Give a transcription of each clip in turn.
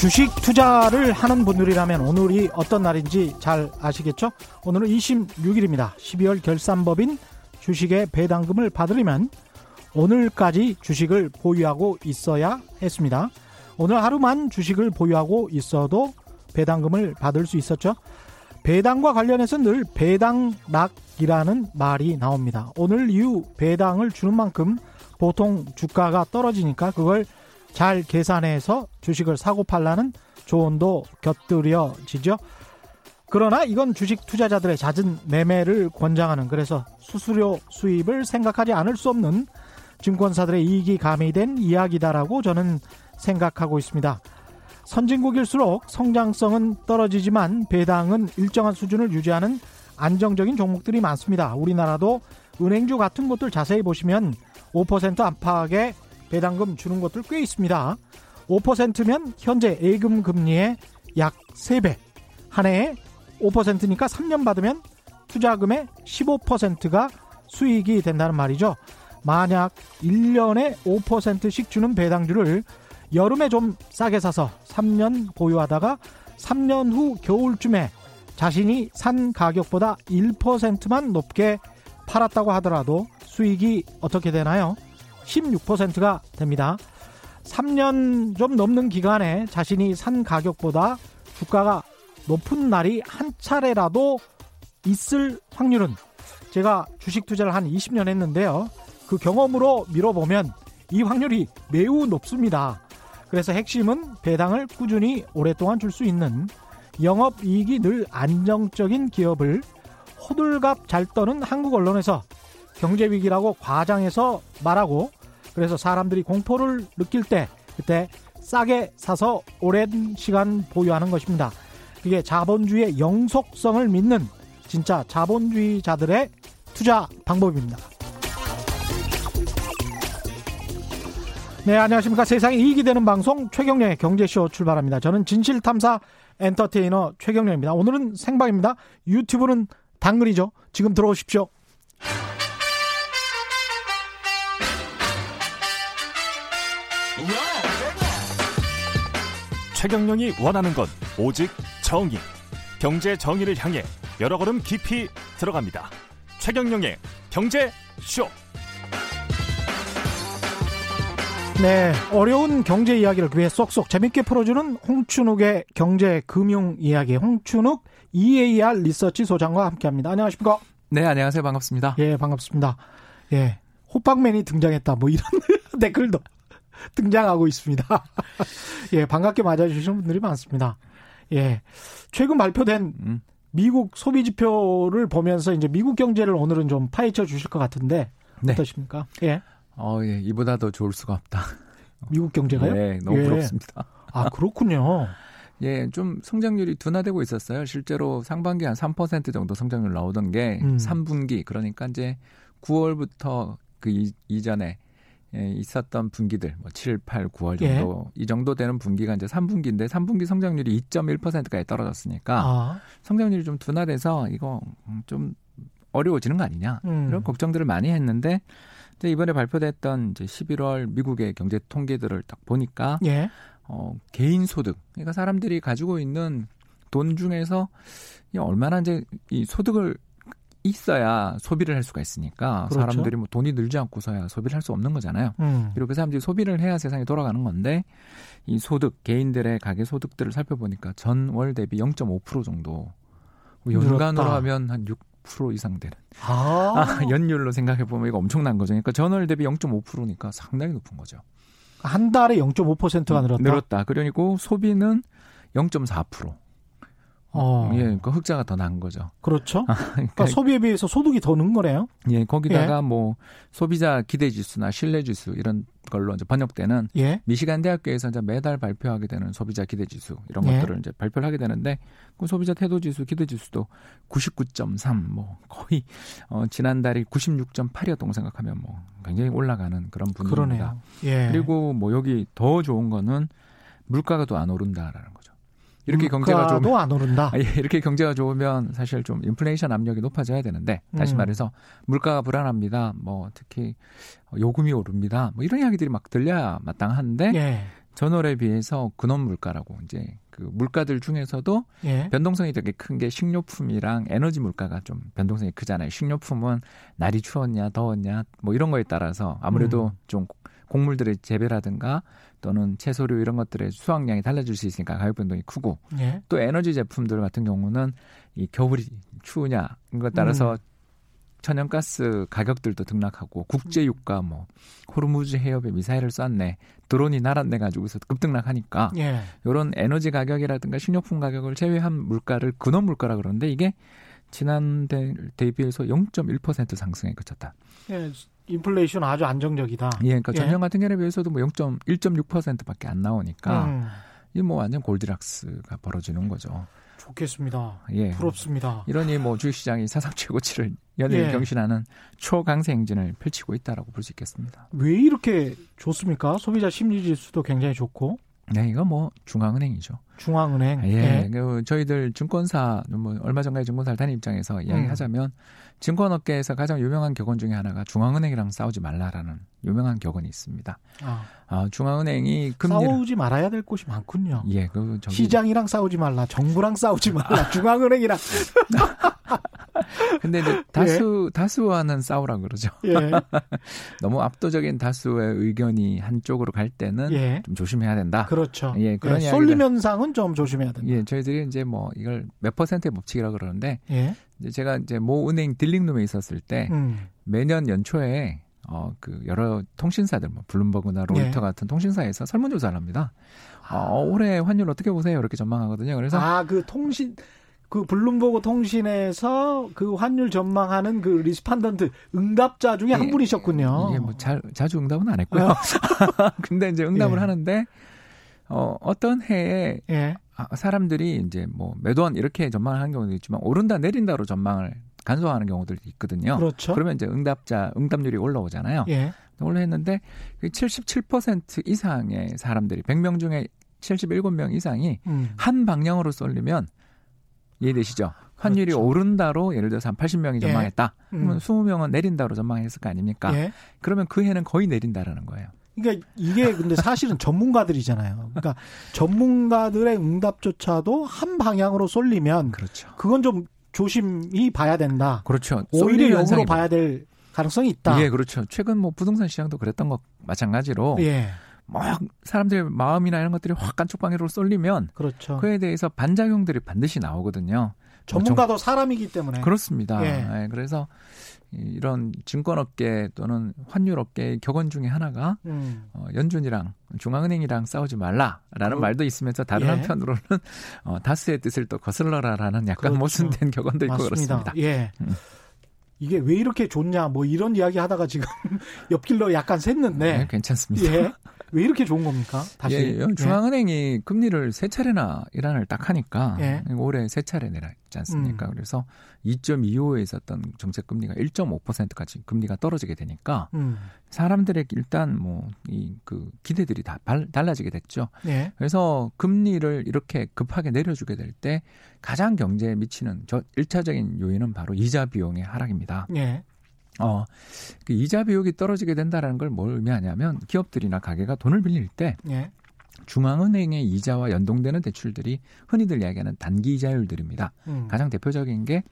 주식 투자를 하는 분들이라면 오늘이 어떤 날인지 잘 아시겠죠? 오늘은 26일입니다. 12월 결산법인 주식의 배당금을 받으려면 오늘까지 주식을 보유하고 있어야 했습니다. 오늘 하루만 주식을 보유하고 있어도 배당금을 받을 수 있었죠. 배당과 관련해서 늘 배당락이라는 말이 나옵니다. 오늘 이후 배당을 주는 만큼 보통 주가가 떨어지니까 그걸 잘 계산해서 주식을 사고 팔라는 조언도 곁들여지죠. 그러나 이건 주식 투자자들의 잦은 매매를 권장하는 그래서 수수료 수입을 생각하지 않을 수 없는 증권사들의 이익이 가미된 이야기다라고 저는 생각하고 있습니다. 선진국일수록 성장성은 떨어지지만 배당은 일정한 수준을 유지하는 안정적인 종목들이 많습니다. 우리나라도 은행주 같은 곳들 자세히 보시면 5% 안팎의 배당금 주는 것들 꽤 있습니다. 5%면 현재 예금 금리의 약 3배. 한 해에 5%니까 3년 받으면 투자금의 15%가 수익이 된다는 말이죠. 만약 1년에 5%씩 주는 배당주를 여름에 좀 싸게 사서 3년 보유하다가 3년 후 겨울쯤에 자신이 산 가격보다 1%만 높게 팔았다고 하더라도 수익이 어떻게 되나요? 16%가 됩니다. 3년 좀 넘는 기간에 자신이 산 가격보다 주가가 높은 날이 한 차례라도 있을 확률은 제가 주식 투자를 한 20년 했는데요. 그 경험으로 밀어보면 이 확률이 매우 높습니다. 그래서 핵심은 배당을 꾸준히 오랫동안 줄 수 있는 영업 이익이 늘 안정적인 기업을 호들갑 잘 떠는 한국 언론에서 경제 위기라고 과장해서 말하고 그래서 사람들이 공포를 느낄 때 그때 싸게 사서 오랜 시간 보유하는 것입니다. 이게 자본주의의 영속성을 믿는 진짜 자본주의자들의 투자 방법입니다. 네, 안녕하십니까. 세상에 이익이 되는 방송 최경련의 경제쇼 출발합니다. 저는 진실탐사 엔터테이너 최경련입니다. 오늘은 생방입니다. 유튜브는 당근이죠. 지금 들어오십시오. 최경영이 원하는 건 오직 정의. 경제 정의를 향해 여러 걸음 깊이 들어갑니다. 최경영의 경제 쇼. 네, 어려운 경제 이야기를 위해 쏙쏙 재밌게 풀어주는 홍춘욱의 경제 금융 이야기. 홍춘욱 EAR 리서치 소장과 함께합니다. 안녕하십니까? 네, 안녕하세요. 반갑습니다. 예, 반갑습니다. 예, 호빵맨이 등장했다. 뭐 이런 댓글도 등장하고 있습니다. 예, 반갑게 맞아주시는 분들이 많습니다. 예, 최근 발표된 음. 미국 소비 지표를 보면서 이제 미국 경제를 오늘은 좀 파헤쳐 주실 것 같은데 네. 어떠십니까? 예. 어, 예, 이보다 더 좋을 수가 없다. 미국 경제가요? 네, 너무 예. 부럽습니다. 아, 그렇군요. 예, 좀 성장률이 둔화되고 있었어요. 실제로 상반기 한 3% 정도 성장률 나오던 게 음. 3분기 그러니까 이제 9월부터 그 이, 이전에 예, 있었던 분기들 뭐 7, 8, 9월 정도 예. 이 정도 되는 분기가 이제 3분기인데 3분기 성장률이 2.1%까지 떨어졌으니까 아. 성장률이 좀 둔화돼서 이거 좀 어려워지는 거 아니냐 음. 이런 걱정들을 많이 했는데 이제 이번에 발표됐던 이제 11월 미국의 경제 통계들을 딱 보니까 예. 어, 개인 소득 그러니까 사람들이 가지고 있는 돈 중에서 얼마나 이제 이 소득을 있어야 소비를 할 수가 있으니까 그렇죠. 사람들이 뭐 돈이 늘지 않고서야 소비를 할 수 없는 거잖아요. 음. 그리고 그 사람들이 소비를 해야 세상이 돌아가는 건데 이 소득 개인들의 가계 소득들을 살펴보니까 전월 대비 0.5% 정도 뭐 연간으로 늘었다. 하면 한 6% 이상 되는 아. 아, 연율로 생각해 보면 이거 엄청난 거죠. 그러니까 전월 대비 0.5%니까 상당히 높은 거죠. 한 달에 0.5%가 늘었다. 늘었다. 그러니까 소비는 0.4%. 어. 예, 그 흑자가 더 난 거죠. 그렇죠. 아, 그러니까, 그러니까, 소비에 비해서 소득이 더 는 거네요. 예, 거기다가 예. 뭐 소비자 기대 지수나 신뢰 지수 이런 걸로 이제 번역되는 예. 미시간 대학교에서 이제 매달 발표하게 되는 소비자 기대 지수 이런 예. 것들을 이제 발표를 하게 되는데 그 소비자 태도 지수, 기대 지수도 99.3 뭐 거의 어 지난달이 96.8이었던 거 생각하면 뭐 굉장히 올라가는 그런 분위기입니다. 예. 그리고 뭐 여기 더 좋은 거는 물가가 또 안 오른다라는 거. 이렇게 경제가 좋으면 안 오른다. 예, 이렇게 경제가 좋으면 사실 좀 인플레이션 압력이 높아져야 되는데 다시 음. 말해서 물가가 불안합니다. 뭐 특히 요금이 오릅니다. 뭐 이런 이야기들이 막 들려야 마땅한데 예. 전월에 비해서 근원 물가라고 이제 그 물가들 중에서도 예. 변동성이 되게 큰 게 식료품이랑 에너지 물가가 좀 변동성이 크잖아요. 식료품은 날이 추웠냐 더웠냐 뭐 이런 거에 따라서 아무래도 음. 좀 곡물들의 재배라든가 또는 채소류 이런 것들의 수확량이 달라질 수 있으니까 가격 변동이 크고 예. 또 에너지 제품들 같은 경우는 이 겨울이 추우냐 이것 따라서 음. 천연가스 가격들도 등락하고 국제 유가 뭐 호르무즈 해협에 미사일을 쐈네 드론이 날았네 가지고서 급등락하니까 예. 이런 에너지 가격이라든가 식료품 가격을 제외한 물가를 근원 물가라 그러는데 이게 지난해 대비해서 0.1% 상승에 그쳤다. 예, 인플레이션 아주 안정적이다. 예, 그러니까 전년 예. 같은 경우에 비해서도 뭐 0.1.6%밖에 안 나오니까 음. 이뭐 완전 골디락스가 벌어지는 거죠. 좋겠습니다. 예. 부럽습니다. 이러니 뭐 주식시장이 사상 최고치를 연일 예. 경신하는 초강세 행진을 펼치고 있다라고 볼 수 있겠습니다. 왜 이렇게 좋습니까? 소비자 심리 지수도 굉장히 좋고. 네, 이거 뭐 중앙은행이죠. 중앙은행. 예, 예. 그 저희들 증권사 뭐 얼마 전까지 증권사를 다닌 입장에서 이야기하자면 음. 증권업계에서 가장 유명한 격언 중에 하나가 중앙은행이랑 싸우지 말라라는 유명한 격언이 있습니다. 아, 아 중앙은행이 금리 싸우지 말아야 될 곳이 많군요. 예, 그 저기... 시장이랑 싸우지 말라, 정부랑 싸우지 말라, 중앙은행이랑. 근데 이제 다수 예. 다수와는 싸우라 그러죠. 예. 너무 압도적인 다수의 의견이 한쪽으로 갈 때는 예. 좀 조심해야 된다. 그렇죠. 예, 그런 예, 쏠림 현상은 좀 조심해야 된다. 예, 저희들이 이제 뭐 이걸 몇 퍼센트의 법칙이라 그러는데 예. 이제 제가 이제 모 은행 딜링룸에 있었을 때 음. 매년 연초에 어, 그 여러 통신사들, 뭐 블룸버그나 로이터 예. 같은 통신사에서 설문조사를 합니다. 어, 올해 환율 어떻게 보세요? 이렇게 전망하거든요. 그래서 아, 그 통신 그 블룸버그 통신에서 그 환율 전망하는 그 respondent 응답자 중에 예, 한 분이셨군요. 예, 뭐 자, 자주 응답은 안 했고요. 어. 근데 이제 응답을 예. 하는데 어, 어떤 해에 예. 아, 사람들이 이제 뭐 매도원 이렇게 전망을 하는 경우도 있지만 오른다 내린다로 전망을 간소화하는 경우들이 있거든요. 그렇죠. 그러면 이제 응답자 응답률이 올라오잖아요. 예. 올라했는데 77% 이상의 사람들이 100명 중에 77명 이상이 음. 한 방향으로 쏠리면 이해되시죠? 환율이 그렇죠. 오른다로 예를 들어서 한 80명이 예. 전망했다. 예. 음. 그러면 20명은 내린다로 전망했을 거 아닙니까? 예. 그러면 그 해는 거의 내린다라는 거예요. 그러니까 이게 근데 사실은 전문가들이잖아요. 그러니까 전문가들의 응답조차도 한 방향으로 쏠리면 그렇죠. 그건 좀 조심히 봐야 된다. 그렇죠. 오히려 역으로 봐야 될 가능성이 있다. 예, 그렇죠. 최근 뭐 부동산 시장도 그랬던 것 마찬가지로 예. 막 사람들의 마음이나 이런 것들이 확 간쪽 방향으로 쏠리면 그렇죠. 그에 대해서 반작용들이 반드시 나오거든요. 전문가도 사람이기 때문에 그렇습니다. 예. 예, 그래서 이런 증권업계 또는 환율업계의 격언 중에 하나가 음. 어, 연준이랑 중앙은행이랑 싸우지 말라라는 그, 말도 있으면서 다른 예. 한편으로는 어, 다스의 뜻을 또 거슬러라라는 약간 그렇죠. 모순된 격언도 있고 맞습니다. 그렇습니다. 예. 음. 이게 왜 이렇게 좋냐 뭐 이런 이야기 하다가 지금 옆길로 약간 샜는데 네, 괜찮습니다. 예. 왜 이렇게 좋은 겁니까? 다시 예, 예. 중앙은행이 예. 금리를 세 차례나 인하를 딱 하니까 예. 올해 세 차례 내렸지 않습니까? 음. 그래서 2.25에 있었던 정책 금리가 1.5%까지 금리가 떨어지게 되니까 음. 사람들의 일단 뭐 이 그 기대들이 다 달라지게 됐죠. 예. 그래서 금리를 이렇게 급하게 내려주게 될 때 가장 경제에 미치는 저 1차적인 요인은 바로 이자 비용의 하락입니다. 예. 어, 그 이자 비용이 떨어지게 된다라는 걸 뭘 의미하냐면 기업들이나 가게가 돈을 빌릴 때 예. 중앙은행의 이자와 연동되는 대출들이 흔히들 이야기하는 단기 이자율들입니다. 음. 가장 대표적인 게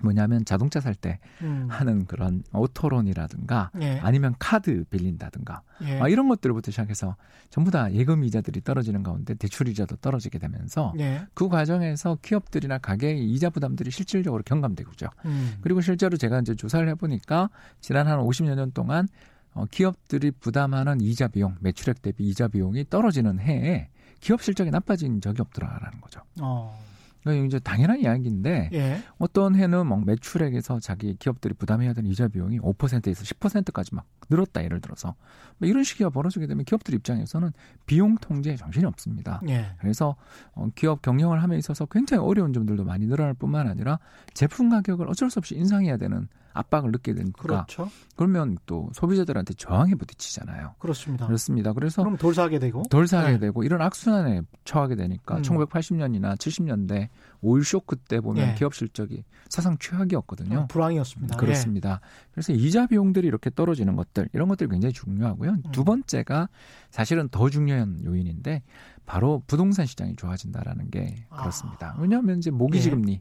뭐냐면 자동차 살때 음. 하는 그런 오토론이라든가 예. 아니면 카드 빌린다든가 예. 아, 이런 것들부터 시작해서 전부 다 예금 이자들이 떨어지는 가운데 대출 이자도 떨어지게 되면서 예. 그 과정에서 기업들이나 가게의 이자 부담들이 실질적으로 경감되고죠. 음. 그리고 실제로 제가 이제 조사를 해보니까 지난 한 50여 년 동안 어, 기업들이 부담하는 이자 비용, 매출액 대비 이자 비용이 떨어지는 해에 기업 실적이 나빠진 적이 없더라라는 거죠. 어. 그러니까 이제 당연한 이야기인데 예. 어떤 해는 막 매출액에서 자기 기업들이 부담해야 되는 이자 비용이 5%에서 10%까지 막 늘었다 예를 들어서 뭐 이런 시기가 벌어지게 되면 기업들 입장에서는 비용 통제에 정신이 없습니다. 예. 그래서 어, 기업 경영을 함에 있어서 굉장히 어려운 점들도 많이 늘어날 뿐만 아니라 제품 가격을 어쩔 수 없이 인상해야 되는 압박을 느끼게 되니까 그렇죠. 그러면 또 소비자들한테 저항에 부딪히잖아요. 그렇습니다. 그렇습니다. 그래서 그럼 덜 사게 되고 덜 사게 네. 되고 이런 악순환에 처하게 되니까 음. 1980년이나 70년대 오일 쇼크 때 보면 예. 기업 실적이 사상 최악이었거든요. 어, 불황이었습니다. 그렇습니다. 예. 그래서 이자 비용들이 이렇게 떨어지는 것들 이런 것들이 굉장히 중요하고요. 음. 두 번째가 사실은 더 중요한 요인인데 바로 부동산 시장이 좋아진다라는 게 아. 그렇습니다. 왜냐하면 이제 모기지 금리, 예.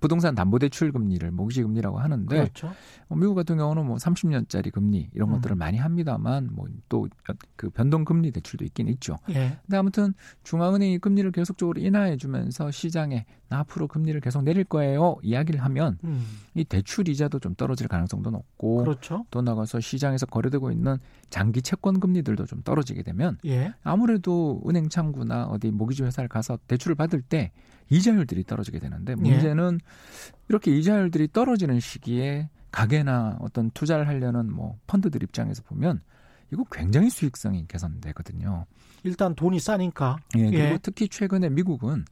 부동산 담보대출 금리를 모기지 금리라고 하는데 그렇죠. 뭐 미국 같은 경우는 뭐 30년짜리 금리 이런 음. 것들을 많이 합니다만 뭐 또 그 변동 금리 대출도 있긴 있죠. 예. 근데 아무튼 중앙은행이 금리를 계속적으로 인하해 주면서 시장에 앞으로 금리를 계속 내릴 거예요 이야기를 하면 음. 이 대출 이자도 좀 떨어질 가능성도 높고 그렇죠. 또 나가서 시장에서 거래되고 있는 장기 채권 금리들도 좀 떨어지게 되면 예. 아무래도 은행 창구 나 어디 모기지 회사를 가서 대출을 받을 때 이자율들이 떨어지게 되는데 예. 문제는 예. 이렇게 이자율들이 떨어지는 시기에 가게나 어떤 투자를 하려는 뭐 펀드들 입장에서 보면 이거 굉장히 수익성이 개선되거든요. 일단 돈이 싸니까. 예, 그리고 예. 특히 최근에 미국은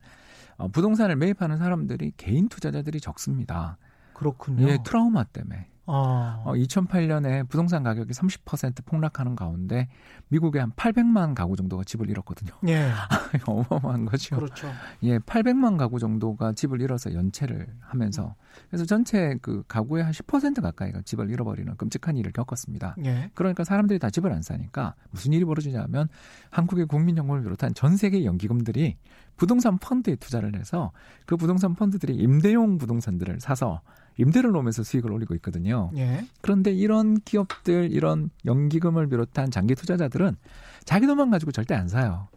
어, 부동산을 매입하는 사람들이 개인 투자자들이 적습니다. 그렇군요. 예, 트라우마 때문에. 아. 어, 2008년에 부동산 가격이 30% 폭락하는 가운데 미국에 한 800만 가구 정도가 집을 잃었거든요. 예. 어마어마한 거죠. 그렇죠. 예, 800만 가구 정도가 집을 잃어서 연체를 하면서 그래서 전체 그 가구의 한 10% 가까이가 집을 잃어버리는 끔찍한 일을 겪었습니다. 예. 그러니까 사람들이 다 집을 안 사니까 무슨 일이 벌어지냐면 한국의 국민연금을 비롯한 전 세계 연기금들이 부동산 펀드에 투자를 해서 그 부동산 펀드들이 임대용 부동산들을 사서 임대를 놓으면서 수익을 올리고 있거든요. 예. 그런데 이런 기업들, 이런 연기금을 비롯한 장기 투자자들은 자기 돈만 가지고 절대 안 사요.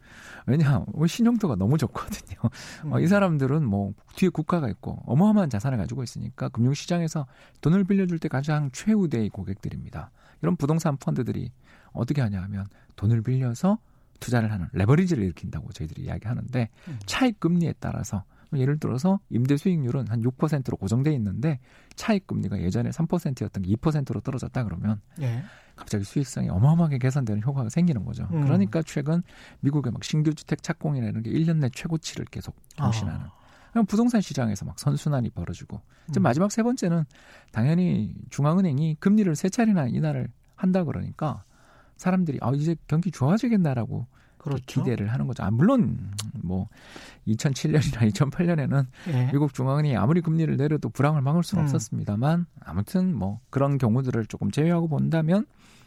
왜냐, 뭐 신용도가 너무 좋거든요. 음. 어, 이 사람들은 뭐 뒤에 국가가 있고 어마어마한 자산을 가지고 있으니까 금융시장에서 돈을 빌려줄 때 가장 최우대의 고객들입니다. 이런 부동산 펀드들이 어떻게 하냐 하면 돈을 빌려서 투자를 하는 레버리지를 일으킨다고 저희들이 이야기하는데 음. 차익 금리에 따라서 예를 들어서 임대 수익률은 한 6%로 고정돼 있는데 차익 금리가 예전에 3%였던 게 2%로 떨어졌다 그러면 예. 갑자기 수익성이 어마어마하게 개선되는 효과가 생기는 거죠. 음. 그러니까 최근 미국의 막 신규 주택 착공이라는 게 1년 내 최고치를 계속 경신하는. 아. 부동산 시장에서 막 선순환이 벌어지고 이제 음. 마지막 세 번째는 당연히 중앙은행이 금리를 세 차례나 인하를 한다 그러니까 사람들이 아 이제 경기 좋아지겠나라고 그렇죠. 기대를 하는 거죠. 아, 물론 뭐 2007년이나 2008년에는 예. 미국 중앙은행이 아무리 금리를 내려도 불황을 막을 수는 음. 없었습니다만 아무튼 뭐 그런 경우들을 조금 제외하고 본다면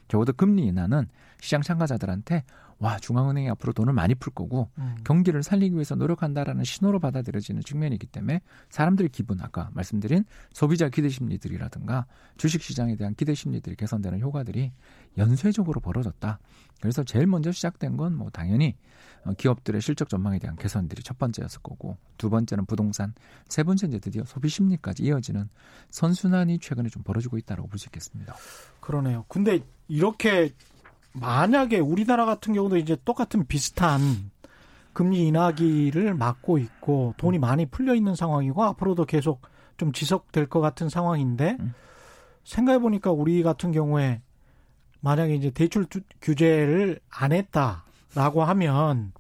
적어도 금리 인하는 시장 참가자들한테 와 중앙은행이 앞으로 돈을 많이 풀 거고 음. 경기를 살리기 위해서 노력한다라는 신호로 받아들여지는 측면이기 때문에 사람들의 기분 아까 말씀드린 소비자 기대 심리들이라든가 주식 시장에 대한 기대 심리들이 개선되는 효과들이 연쇄적으로 벌어졌다. 그래서 제일 먼저 시작된 건 뭐 당연히 어, 기업들의 실적 전망에 대한 개선들이 첫 번째였을 거고 두 번째는 부동산, 세 번째는 이제 드디어 소비 심리까지 이어지는 선순환이 최근에 좀 벌어지고 있다고 볼 수 있겠습니다. 그러네요. 근데 이렇게 만약에 우리나라 같은 경우도 이제 똑같은 비슷한 금리 인하기를 막고 있고 돈이 많이 풀려 있는 상황이고 앞으로도 계속 좀 지속될 것 같은 상황인데 음. 생각해 보니까 우리 같은 경우에 만약에 이제 대출 규제를 안 했다라고 하면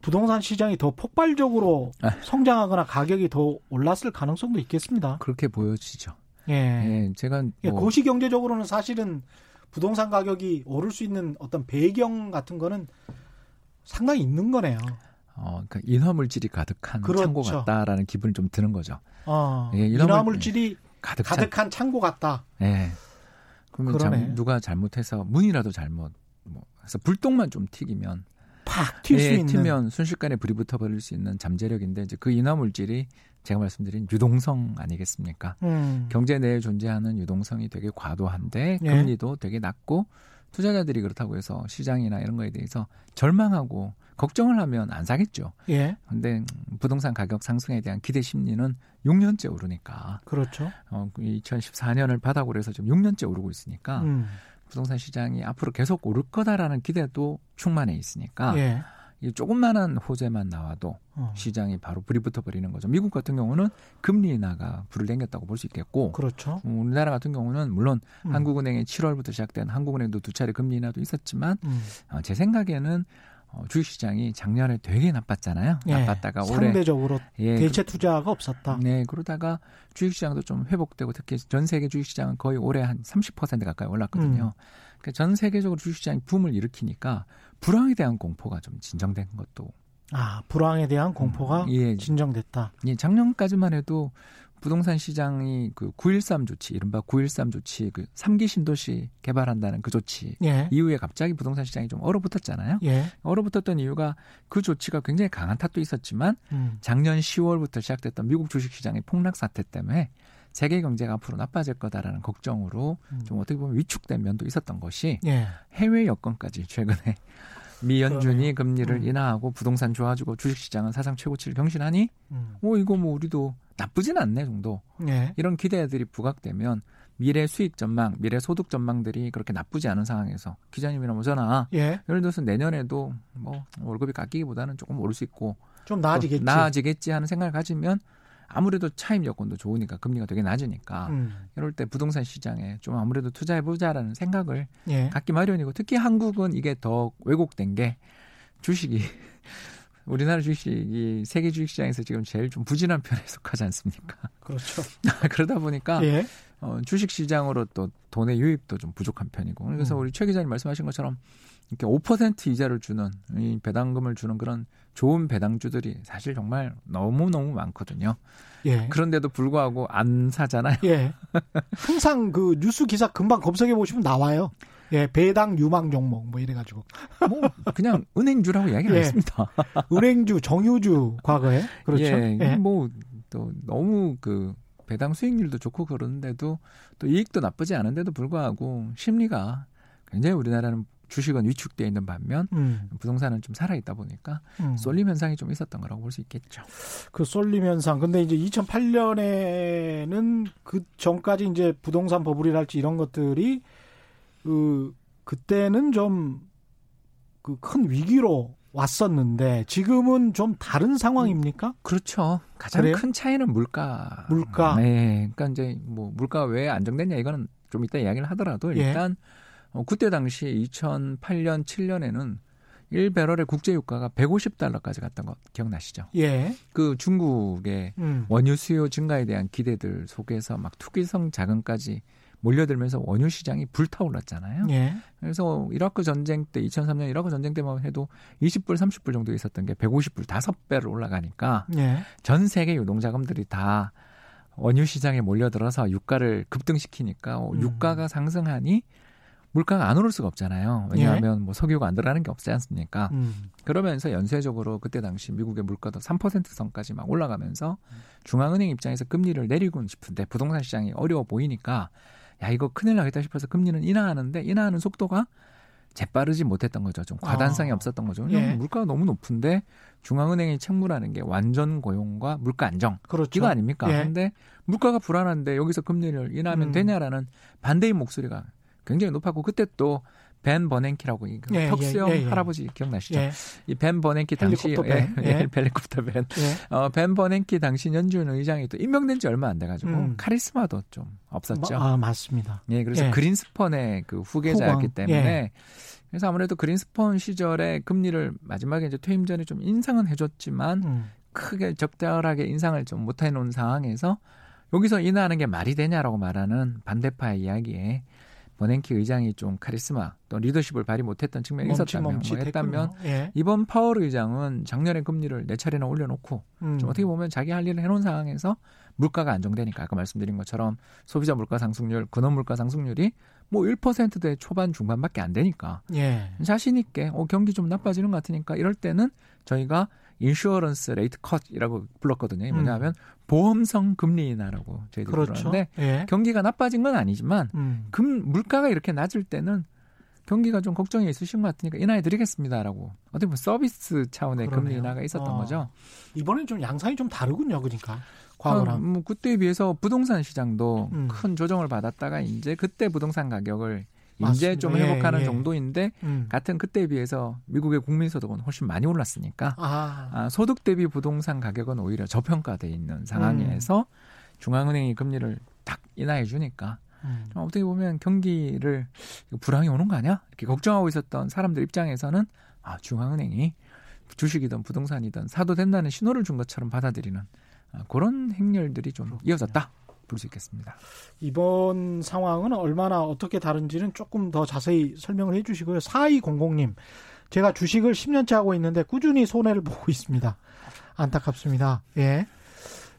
부동산 시장이 더 폭발적으로 아. 성장하거나 가격이 더 올랐을 가능성도 있겠습니다. 그렇게 보여지죠. 예. 예 제가 예, 뭐. 고시 경제적으로는 사실은 부동산 가격이 오를 수 있는 어떤 배경 같은 거는 상당히 있는 거네요. 어, 그러니까 인화물질이 가득한 그렇죠. 창고 같다라는 기분이 좀 드는 거죠. 어, 예, 인화물 질이 가득한, 가득한 창고 같다. 예. 그러면 잘, 누가 잘못해서 문이라도 잘못 뭐 해서 불똥만 좀 튀기면 팍 튈수 예, 있는 튀면 순식간에 불이 붙어버릴 수 있는 잠재력인데 이제 그 인화물질이 제가 말씀드린 유동성 아니겠습니까? 음. 경제 내에 존재하는 유동성이 되게 과도한데 예. 금리도 되게 낮고 투자자들이 그렇다고 해서 시장이나 이런 거에 대해서 절망하고 걱정을 하면 안 사겠죠. 예. 근데 부동산 가격 상승에 대한 기대 심리는 6년째 오르니까. 그렇죠. 어, 2014년을 바닥으로 해서 지금 6년째 오르고 있으니까 음. 부동산 시장이 앞으로 계속 오를 거다라는 기대도 충만해 있으니까 예. 이 조금만한 호재만 나와도 어. 시장이 바로 불이 붙어 버리는 거죠. 미국 같은 경우는 금리 인하가 불을 땡겼다고 볼 수 있겠고, 그렇죠. 음, 우리나라 같은 경우는 물론 음. 한국은행의 7월부터 시작된 한국은행도 두 차례 금리 인하도 있었지만, 음. 어, 제 생각에는 어, 주식시장이 작년에 되게 나빴잖아요. 예, 나빴다가 올해 상대적으로 예, 대체 투자가 없었다. 네, 그러다가 주식시장도 좀 회복되고 특히 전 세계 주식시장은 거의 올해 한 30% 가까이 올랐거든요. 음. 그러니까 전 세계적으로 주식시장이 붐을 일으키니까 불황에 대한 공포가 좀 진정된 것도 아 불황에 대한 공포가 음, 예, 진정됐다. 예, 작년까지만 해도 부동산 시장이 그 913 조치, 이른바 913 조치, 그 3기 신도시 개발한다는 그 조치 예. 이후에 갑자기 부동산 시장이 좀 얼어붙었잖아요. 예. 얼어붙었던 이유가 그 조치가 굉장히 강한 탓도 있었지만 음. 작년 10월부터 시작됐던 미국 주식 시장의 폭락 사태 때문에 세계 경제가 앞으로 나빠질 거다라는 걱정으로 음. 좀 어떻게 보면 위축된 면도 있었던 것이 예. 해외 여건까지 최근에 미 연준이 그러네요. 금리를 음. 인하하고 부동산 좋아지고 주식 시장은 사상 최고치를 경신하니 음. 뭐 이거 뭐 우리도 나쁘진 않네 정도 예. 이런 기대들이 부각되면 미래 수익 전망, 미래 소득 전망들이 그렇게 나쁘지 않은 상황에서 기자님이나 뭐 저나 예. 예를 들어서 내년에도 뭐 월급이 깎이기보다는 조금 오를 수 있고 좀또 나아지겠지. 나아지겠지 하는 생각을 가지면 아무래도 차임 여건도 좋으니까 금리가 되게 낮으니까 음. 이럴 때 부동산 시장에 좀 아무래도 투자해 보자라는 생각을 예. 갖기 마련이고 특히 한국은 이게 더 왜곡된 게 주식이 우리나라 주식이 세계 주식 시장에서 지금 제일 좀 부진한 편에 속하지 않습니까? 그렇죠. 그러다 보니까 예. 어, 주식 시장으로 또 돈의 유입도 좀 부족한 편이고 그래서 음. 우리 최 기자님 말씀하신 것처럼 이렇게 5% 이자를 주는 이 배당금을 주는 그런 좋은 배당주들이 사실 정말 너무 너무 많거든요. 예. 그런데도 불구하고 안 사잖아요. 예. 항상 그 뉴스 기사 금방 검색해 보시면 나와요. 예, 배당 유망 종목 뭐 이래 가지고 뭐 그냥 은행주라고 이야기를 예. 했습니다. 은행주, 정유주 과거에 그렇죠. 예, 예. 뭐또 너무 그 배당 수익률도 좋고 그러는데도 또 이익도 나쁘지 않은데도 불구하고 심리가 굉장히 우리나라는 주식은 위축되어 있는 반면 음, 부동산은 좀 살아 있다 보니까 음. 쏠림 현상이 좀 있었던 거라고 볼 수 있겠죠. 그 쏠림 현상. 근데 이제 2008년에는 그 전까지 이제 부동산 버블이랄지 이런 것들이 그 그때는 좀 그 큰 위기로 왔었는데 지금은 좀 다른 상황입니까? 그렇죠. 가장 그래요? 큰 차이는 물가. 물가. 네. 그러니까 이제 뭐 물가 왜 안정됐냐 이거는 좀 이따 이야기를 하더라도 예. 일단 어, 그때 당시 2008년 7년에는 1배럴의 국제 유가가 150달러까지 갔던 거 기억나시죠? 예. 그 중국의 음. 원유 수요 증가에 대한 기대들 속에서 막 투기성 자금까지 몰려들면서 원유 시장이 불타올랐잖아요. 예. 그래서 이라크 전쟁 때 2003년 이라크 전쟁 때만 해도 20불 30불 정도 있었던 게 150불 5배로 올라가니까 예. 전 세계 유동 자금들이 다 원유 시장에 몰려들어서 유가를 급등시키니까 어, 음. 유가가 상승하니 물가가 안 오를 수가 없잖아요. 왜냐하면 뭐 석유가 안 들어가는 게 없지 않습니까? 음. 그러면서 연쇄적으로 그때 당시 미국의 물가도 3% 선까지 막 올라가면서 중앙은행 입장에서 금리를 내리고는 싶은데 부동산 시장이 어려워 보이니까 야 이거 큰일 나겠다 싶어서 금리는 인하하는데 인하하는 속도가 재빠르지 못했던 거죠. 좀 과단성이 아. 없었던 거죠. 예. 물가가 너무 높은데 중앙은행이 책무라는 게 완전 고용과 물가 안정 그렇죠. 이거 아닙니까? 예. 근데 물가가 불안한데 여기서 금리를 인하하면 음. 되냐라는 반대의 목소리가 굉장히 높았고 그때 또 벤 버냉키라고 이 예, 턱수염 예, 예, 예. 할아버지 기억나시죠? 예. 이벤 버냉키 당시 벤. 예, 예. 예, 헬리콥터 벤. 예. 어, 벤 버냉키 당시 연준 의장이 또 임명된 지 얼마 안 돼 가지고 음. 카리스마도 좀 없었죠. 아, 맞습니다. 예, 그래서 예. 그린스펀의 그 후계자였기 후광. 때문에 예. 그래서 아무래도 그린스펀 시절에 금리를 마지막에 이제 퇴임 전에 좀 인상은 해 줬지만 음. 크게 적절하게 인상을 좀 못 해 놓은 상황에서 여기서 인하하는 게 말이 되냐라고 말하는 반대파의 이야기에 버냉키 의장이 좀 카리스마 또 리더십을 발휘 못했던 측면이 있었다면 뭐 했다면. 예. 이번 파월 의장은 작년에 금리를 네 차례나 올려놓고 음. 좀 어떻게 보면 자기 할 일을 해놓은 상황에서 물가가 안정되니까 아까 말씀드린 것처럼 소비자 물가 상승률, 근원 물가 상승률이 뭐 1%대 초반 중반밖에 안 되니까 예. 자신 있게 어, 경기 좀 나빠지는 것 같으니까 이럴 때는 저희가 insurance rate cut이라고 불렀거든요. 뭐냐면 보험성 금리 인하라고 음. 그렇죠. 부르는데 예. 경기가 나빠진 건 아니지만 음. 금 물가가 이렇게 낮을 때는 경기가 좀 걱정이 있으신 것 같으니까 인하해 드리겠습니다라고 어떻게 보면 서비스 차원의 그러네요. 금리 인하가 있었던 어. 거죠. 이번엔 좀 양상이 좀 다르군요. 그러니까 과거랑. 음, 뭐 그때에 비해서 부동산 시장도 음. 큰 조정을 받았다가 이제 그때 부동산 가격을 맞습니다. 좀 예, 회복하는 예. 정도인데 음. 같은 그때에 비해서 미국의 국민 소득은 훨씬 많이 올랐으니까 아. 아, 소득 대비 부동산 가격은 오히려 저평가돼 있는 상황에서 음. 중앙은행이 금리를 딱 인하해 주니까 음. 어떻게 보면 경기를 불황이 오는 거 아니야? 이렇게 걱정하고 있었던 사람들 입장에서는 아, 중앙은행이 주식이든 부동산이든 사도 된다는 신호를 준 것처럼 받아들이는 아, 그런 행렬들이 좀 그렇군요. 이어졌다. 볼 수 있겠습니다. 이번 상황은 얼마나 어떻게 다른지는 조금 더 자세히 설명을 해 주시고요. 4200님, 제가 주식을 10년째 하고 있는데 꾸준히 손해를 보고 있습니다. 안타깝습니다. 예.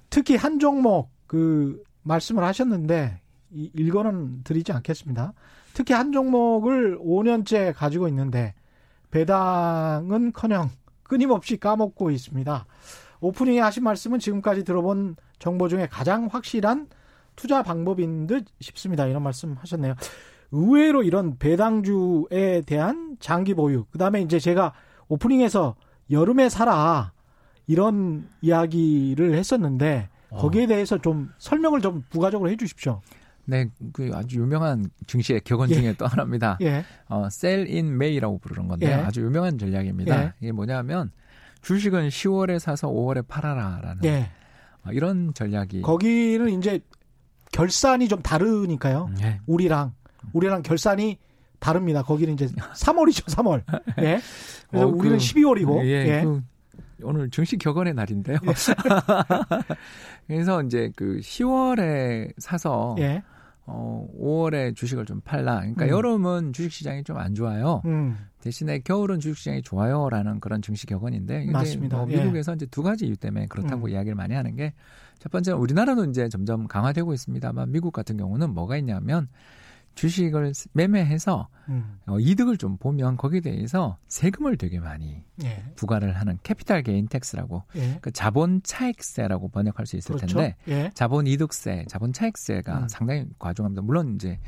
특히 한 종목 그 말씀을 하셨는데 일거는 드리지 않겠습니다. 특히 한 종목을 5년째 가지고 있는데 배당은커녕 끊임없이 까먹고 있습니다. 오프닝에 하신 말씀은 지금까지 들어본 정보 중에 가장 확실한 투자 방법인 듯 싶습니다. 이런 말씀 하셨네요. 의외로 이런 배당주에 대한 장기 보유, 그 다음에 이제 제가 오프닝에서 여름에 살아 이런 이야기를 했었는데 어. 거기에 대해서 좀 설명을 좀 부가적으로 해 주십시오. 네, 그 아주 유명한 증시의 격언 중에 예. 또 하나입니다. 예. 어, sell in May라고 부르는 건데 예. 아주 유명한 전략입니다. 예. 이게 뭐냐면 주식은 10월에 사서 5월에 팔아라라는 예. 어, 이런 전략이 거기는 이제 결산이 좀 다르니까요. 예. 우리랑 우리랑 결산이 다릅니다. 거기는 이제 3월이죠, 3월. 예. 그래서 어, 그, 우리는 12월이고. 예. 예. 그 오늘 정식 격언의 날인데요. 예. 그래서 이제 그 10월에 사서 예. 어 5월에 주식을 좀 팔라. 그러니까 음. 여름은 주식 시장이 좀 안 좋아요. 음. 대신에 겨울은 주식 시장이 좋아요라는 그런 정식 격언인데 맞습니다. 뭐 예. 미국에서 예. 이제 두 가지 이유 때문에 그렇다고 음. 이야기를 많이 하는 게 첫 번째는 우리나라도 이제 점점 강화되고 있습니다만 미국 같은 경우는 뭐가 있냐면 주식을 매매해서 음. 어, 이득을 좀 보면 거기에 대해서 세금을 되게 많이 예. 부과를 하는 capital gain tax라고 예. 그 자본 차익세라고 번역할 수 있을 그렇죠? 텐데 예. 자본 이득세, 자본 차익세가 음. 상당히 과중합니다. 물론 이제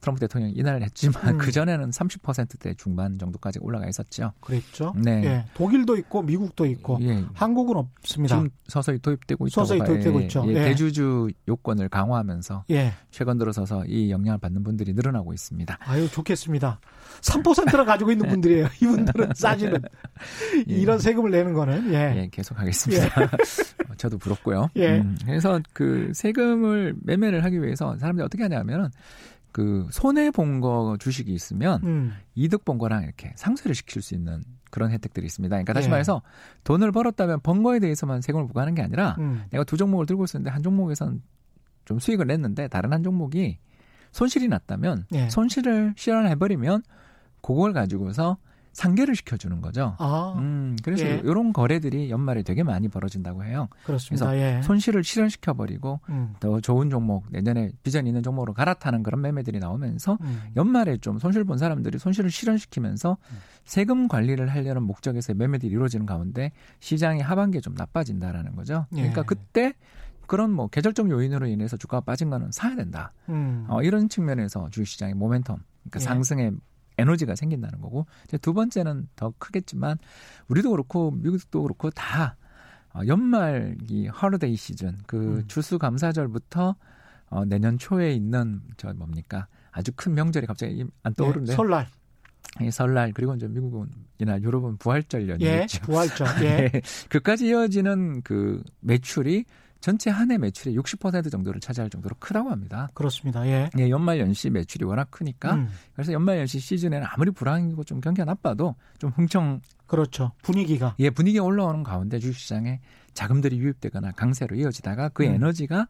트럼프 대통령이 인하를 했지만 음. 그 전에는 30%대 중반 정도까지 올라가 있었죠. 그랬죠. 네. 예. 독일도 있고 미국도 있고 예. 한국은 없습니다. 지금 서서히 도입되고 있다고 서서히 도입되고 예. 있죠. 예. 대주주 요건을 강화하면서 예. 최근 들어서서 이 영향을 받는 분들이 늘어나고 있습니다. 아유 좋겠습니다. 3%를 가지고 있는 분들이에요. 이분들은 싸지는 예. 이런 세금을 내는 거는 예, 계속 하겠습니다. 어, 저도 부럽고요. 음, 그래서 그 세금을 매매를 하기 위해서 사람들이 어떻게 하냐면은 그 손해 본 거 주식이 있으면 음. 이득 본 거랑 이렇게 상쇄를 시킬 수 있는 그런 혜택들이 있습니다. 그러니까 다시 예. 말해서 돈을 벌었다면 번 거에 대해서만 세금을 부과하는 게 아니라 음. 내가 두 종목을 들고 있었는데 한 종목에선 좀 수익을 냈는데 다른 한 종목이 손실이 났다면 예. 손실을 실현해 버리면 그걸 가지고서 상계를 시켜주는 거죠. 아, 음, 그래서 예. 이런 거래들이 연말에 되게 많이 벌어진다고 해요. 그렇습니다. 그래서 예. 손실을 실현시켜버리고 음. 더 좋은 종목 내년에 비전 있는 종목으로 갈아타는 그런 매매들이 나오면서 음. 연말에 좀 손실 본 사람들이 손실을 실현시키면서 음. 세금 관리를 하려는 목적에서 매매들이 이루어지는 가운데 시장이 하반기에 좀 나빠진다라는 거죠. 예. 그러니까 그때 그런 뭐 계절적 요인으로 인해서 주가가 빠진 거는 사야 된다. 음. 어, 이런 측면에서 주식시장의 모멘텀, 그러니까 예. 상승의 에너지가 생긴다는 거고 두 번째는 더 크겠지만 우리도 그렇고 미국도 그렇고 다 어, 연말 이 holiday 시즌 그 음. 추수감사절부터 어, 내년 초에 있는 저 뭡니까 아주 큰 명절이 갑자기 안 떠오르는데 네, 설날 예, 설날 그리고 이제 미국은 이날 유럽은 부활절 연휴죠. 예, 부활절. 예. 예. 그까지 이어지는 그 매출이 전체 한 해 매출의 60% 정도를 차지할 정도로 크다고 합니다. 그렇습니다. 예. 예 연말 연시 매출이 워낙 크니까 음. 그래서 연말 연시 시즌에는 아무리 불황이고 좀 경기가 나빠도 좀 흥청 그렇죠. 분위기가 예 분위기가 올라오는 가운데 주식 시장에 자금들이 유입되거나 강세로 이어지다가 그 음. 에너지가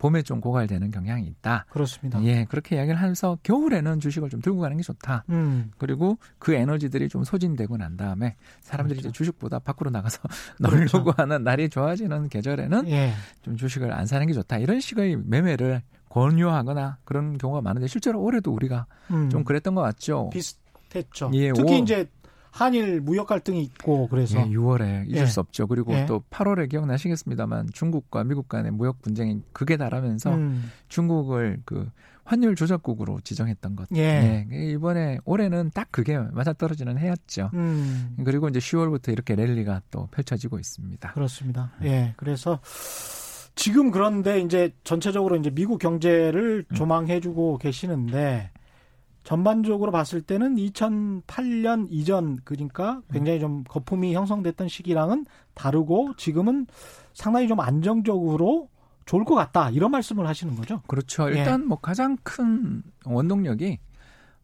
봄에 좀 고갈되는 경향이 있다. 그렇습니다. 예, 그렇게 이야기를 하면서 겨울에는 주식을 좀 들고 가는 게 좋다. 음. 그리고 그 에너지들이 좀 소진되고 난 다음에 사람들이 그렇죠. 이제 주식보다 밖으로 나가서 그렇죠. 놀려고 하는 날이 좋아지는 계절에는 예. 좀 주식을 안 사는 게 좋다. 이런 식의 매매를 권유하거나 그런 경우가 많은데 실제로 올해도 우리가 음. 좀 그랬던 것 같죠. 비슷했죠. 예, 특히 오, 이제 한일 무역 갈등이 있고 그래서 예, 6월에 잊을 예. 수 없죠. 그리고 예. 또 8월에 기억나시겠습니다만 중국과 미국 간의 무역 분쟁이 극에 달하면서 음. 중국을 그 환율 조작국으로 지정했던 것. 예. 예. 이번에 올해는 딱 그게 맞아떨어지는 해였죠. 음. 그리고 이제 10월부터 이렇게 랠리가 또 펼쳐지고 있습니다. 그렇습니다. 예. 그래서 지금 그런데 이제 전체적으로 이제 미국 경제를 음. 조망해주고 계시는데 전반적으로 봤을 때는 2008년 이전 그러니까 굉장히 좀 거품이 형성됐던 시기랑은 다르고 지금은 상당히 좀 안정적으로 좋을 것 같다 이런 말씀을 하시는 거죠. 그렇죠. 예. 일단 예. 뭐 가장 큰 원동력이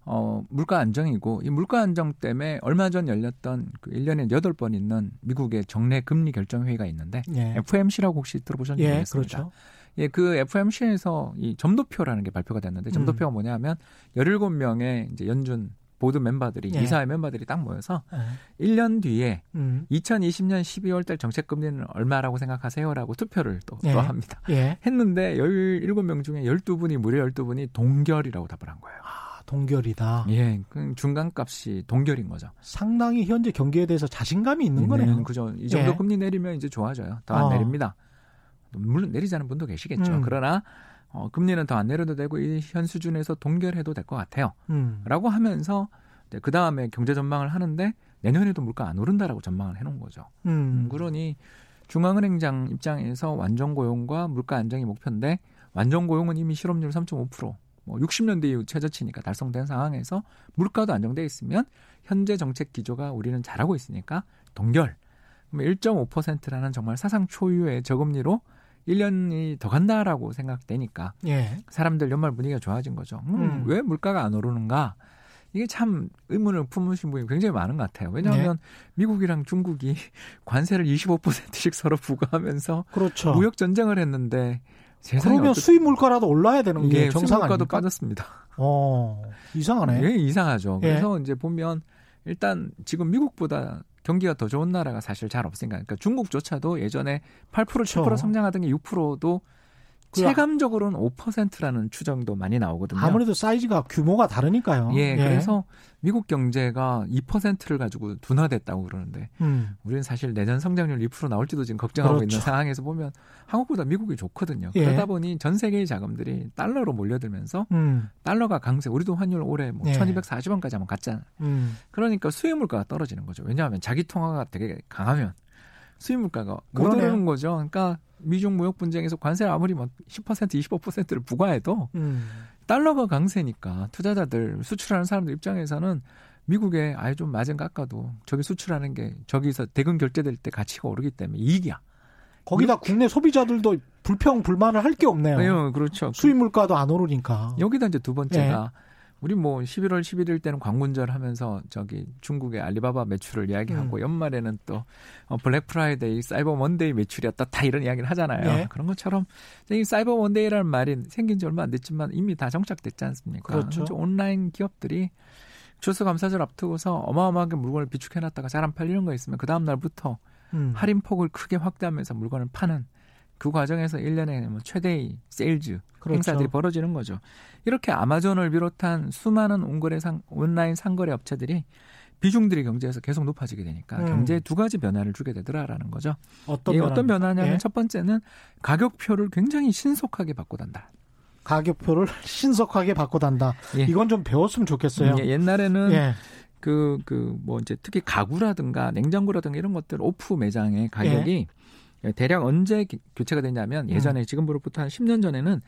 어, 물가 안정이고 이 물가 안정 때문에 얼마 전 열렸던 그 1년에 8번 있는 미국의 정례 금리 결정 회의가 있는데 예. FMC라고 혹시 들어보셨는지 예, 모르겠습니다. 그렇죠. 예, 그 FMC에서 이 점도표라는 게 발표가 됐는데 점도표가 음. 뭐냐면 17명의 이제 연준 보드 멤버들이 예. 이사회 멤버들이 딱 모여서 예. 1년 뒤에 음. 2020년 12월 달 정책 금리는 얼마라고 생각하세요라고 투표를 또, 예. 또 합니다. 예. 했는데 17명 중에 12분이 무려 12분이 동결이라고 답을 한 거예요. 아, 동결이다. 예, 그 중간값이 동결인 거죠. 상당히 현재 경기에 대해서 자신감이 있는 네, 거네요. 그죠. 이 정도 예. 금리 내리면 이제 좋아져요. 더안 어. 내립니다. 물론 내리자는 분도 계시겠죠. 음. 그러나 어, 금리는 더 안 내려도 되고 이 현 수준에서 동결해도 될 것 같아요. 음. 라고 하면서 그 다음에 경제 전망을 하는데 내년에도 물가 안 오른다라고 전망을 해놓은 거죠. 음. 음. 그러니 중앙은행장 입장에서 완전 고용과 물가 안정이 목표인데 완전 고용은 이미 실업률 3.5%, 뭐 60년대 이후 최저치니까 달성된 상황에서 물가도 안정돼 있으면 현재 정책 기조가 우리는 잘하고 있으니까 동결. 1.5%라는 정말 사상 초유의 저금리로 1년이 더 간다라고 생각되니까 예. 사람들 연말 분위기가 좋아진 거죠. 음, 음. 왜 물가가 안 오르는가? 이게 참 의문을 품으신 분이 굉장히 많은 것 같아요. 왜냐하면 네. 미국이랑 중국이 관세를 25%씩 서로 부과하면서 그렇죠. 무역 전쟁을 했는데 그러면 어떻... 수입 물가라도 올라야 되는 게 예, 정상 물가도 아닙니까? 빠졌습니다. 어, 이상하네. 예, 이상하죠. 예. 그래서 이제 보면 일단 지금 미국보다 경기가 더 좋은 나라가 사실 잘 없으니까. 그러니까 중국조차도 예전에 8% 7% 성장하던 게 6%도 그 체감적으로는 5%라는 추정도 많이 나오거든요. 아무래도 사이즈가 규모가 다르니까요. 예, 예. 그래서 미국 경제가 2%를 가지고 둔화됐다고 그러는데 음. 우리는 사실 내년 성장률 2% 나올지도 지금 걱정하고 그렇죠. 있는 상황에서 보면 한국보다 미국이 좋거든요. 예. 그러다 보니 전 세계의 자금들이 달러로 몰려들면서 음. 달러가 강세. 우리도 환율 올해 뭐 예. 1240원까지 한번 갔잖아요. 음. 그러니까 수입 물가가 떨어지는 거죠. 왜냐하면 자기 통화가 되게 강하면 수입 물가가 못 오르는 거죠. 그러니까 미중 무역 분쟁에서 관세를 아무리 뭐10% 25%를 부과해도 음. 달러가 강세니까 투자자들 수출하는 사람들 입장에서는 미국에 아예 좀 마진 깎아도 저기 수출하는 게 저기서 대금 결제될 때 가치가 오르기 때문에 이익이야. 거기다 이렇게. 국내 소비자들도 불평 불만을 할 게 없네요. 네, 그렇죠. 수입 물가도 안 오르니까. 여기다 이제 두 번째가 네. 우리 뭐 11월 11일 때는 광군절 하면서 저기 중국의 알리바바 매출을 이야기하고 음. 연말에는 또 어, Black Friday, Cyber Monday 매출이었다 다 이런 이야기를 하잖아요. 네. 그런 것처럼 이 Cyber Monday라는 말이 생긴 지 얼마 안 됐지만 이미 다 정착됐지 않습니까? 그렇죠. 온라인 기업들이 추수감사절 앞두고서 어마어마하게 물건을 비축해놨다가 잘 안 팔리는 거 있으면 그 다음 날부터 음. 할인폭을 크게 확대하면서 물건을 파는 그 과정에서 1년에 뭐 최대의 세일즈 그렇죠. 행사들이 벌어지는 거죠. 이렇게 아마존을 비롯한 수많은 온거래 상, 온라인 상거래 업체들이 비중들이 경제에서 계속 높아지게 되니까 음. 경제에 두 가지 변화를 주게 되더라라는 거죠. 어떤, 이 어떤 변화냐면 예? 첫 번째는 가격표를 굉장히 신속하게 바꿔단다. 가격표를 신속하게 바꿔단다. 예. 이건 좀 배웠으면 좋겠어요. 예, 옛날에는 예. 그, 그, 뭐, 이제 특히 가구라든가 냉장고라든가 이런 것들 오프 매장의 가격이 예. 예, 대략 언제 교체가 되냐면 예전에 음. 지금으로부터 한 10년 전에는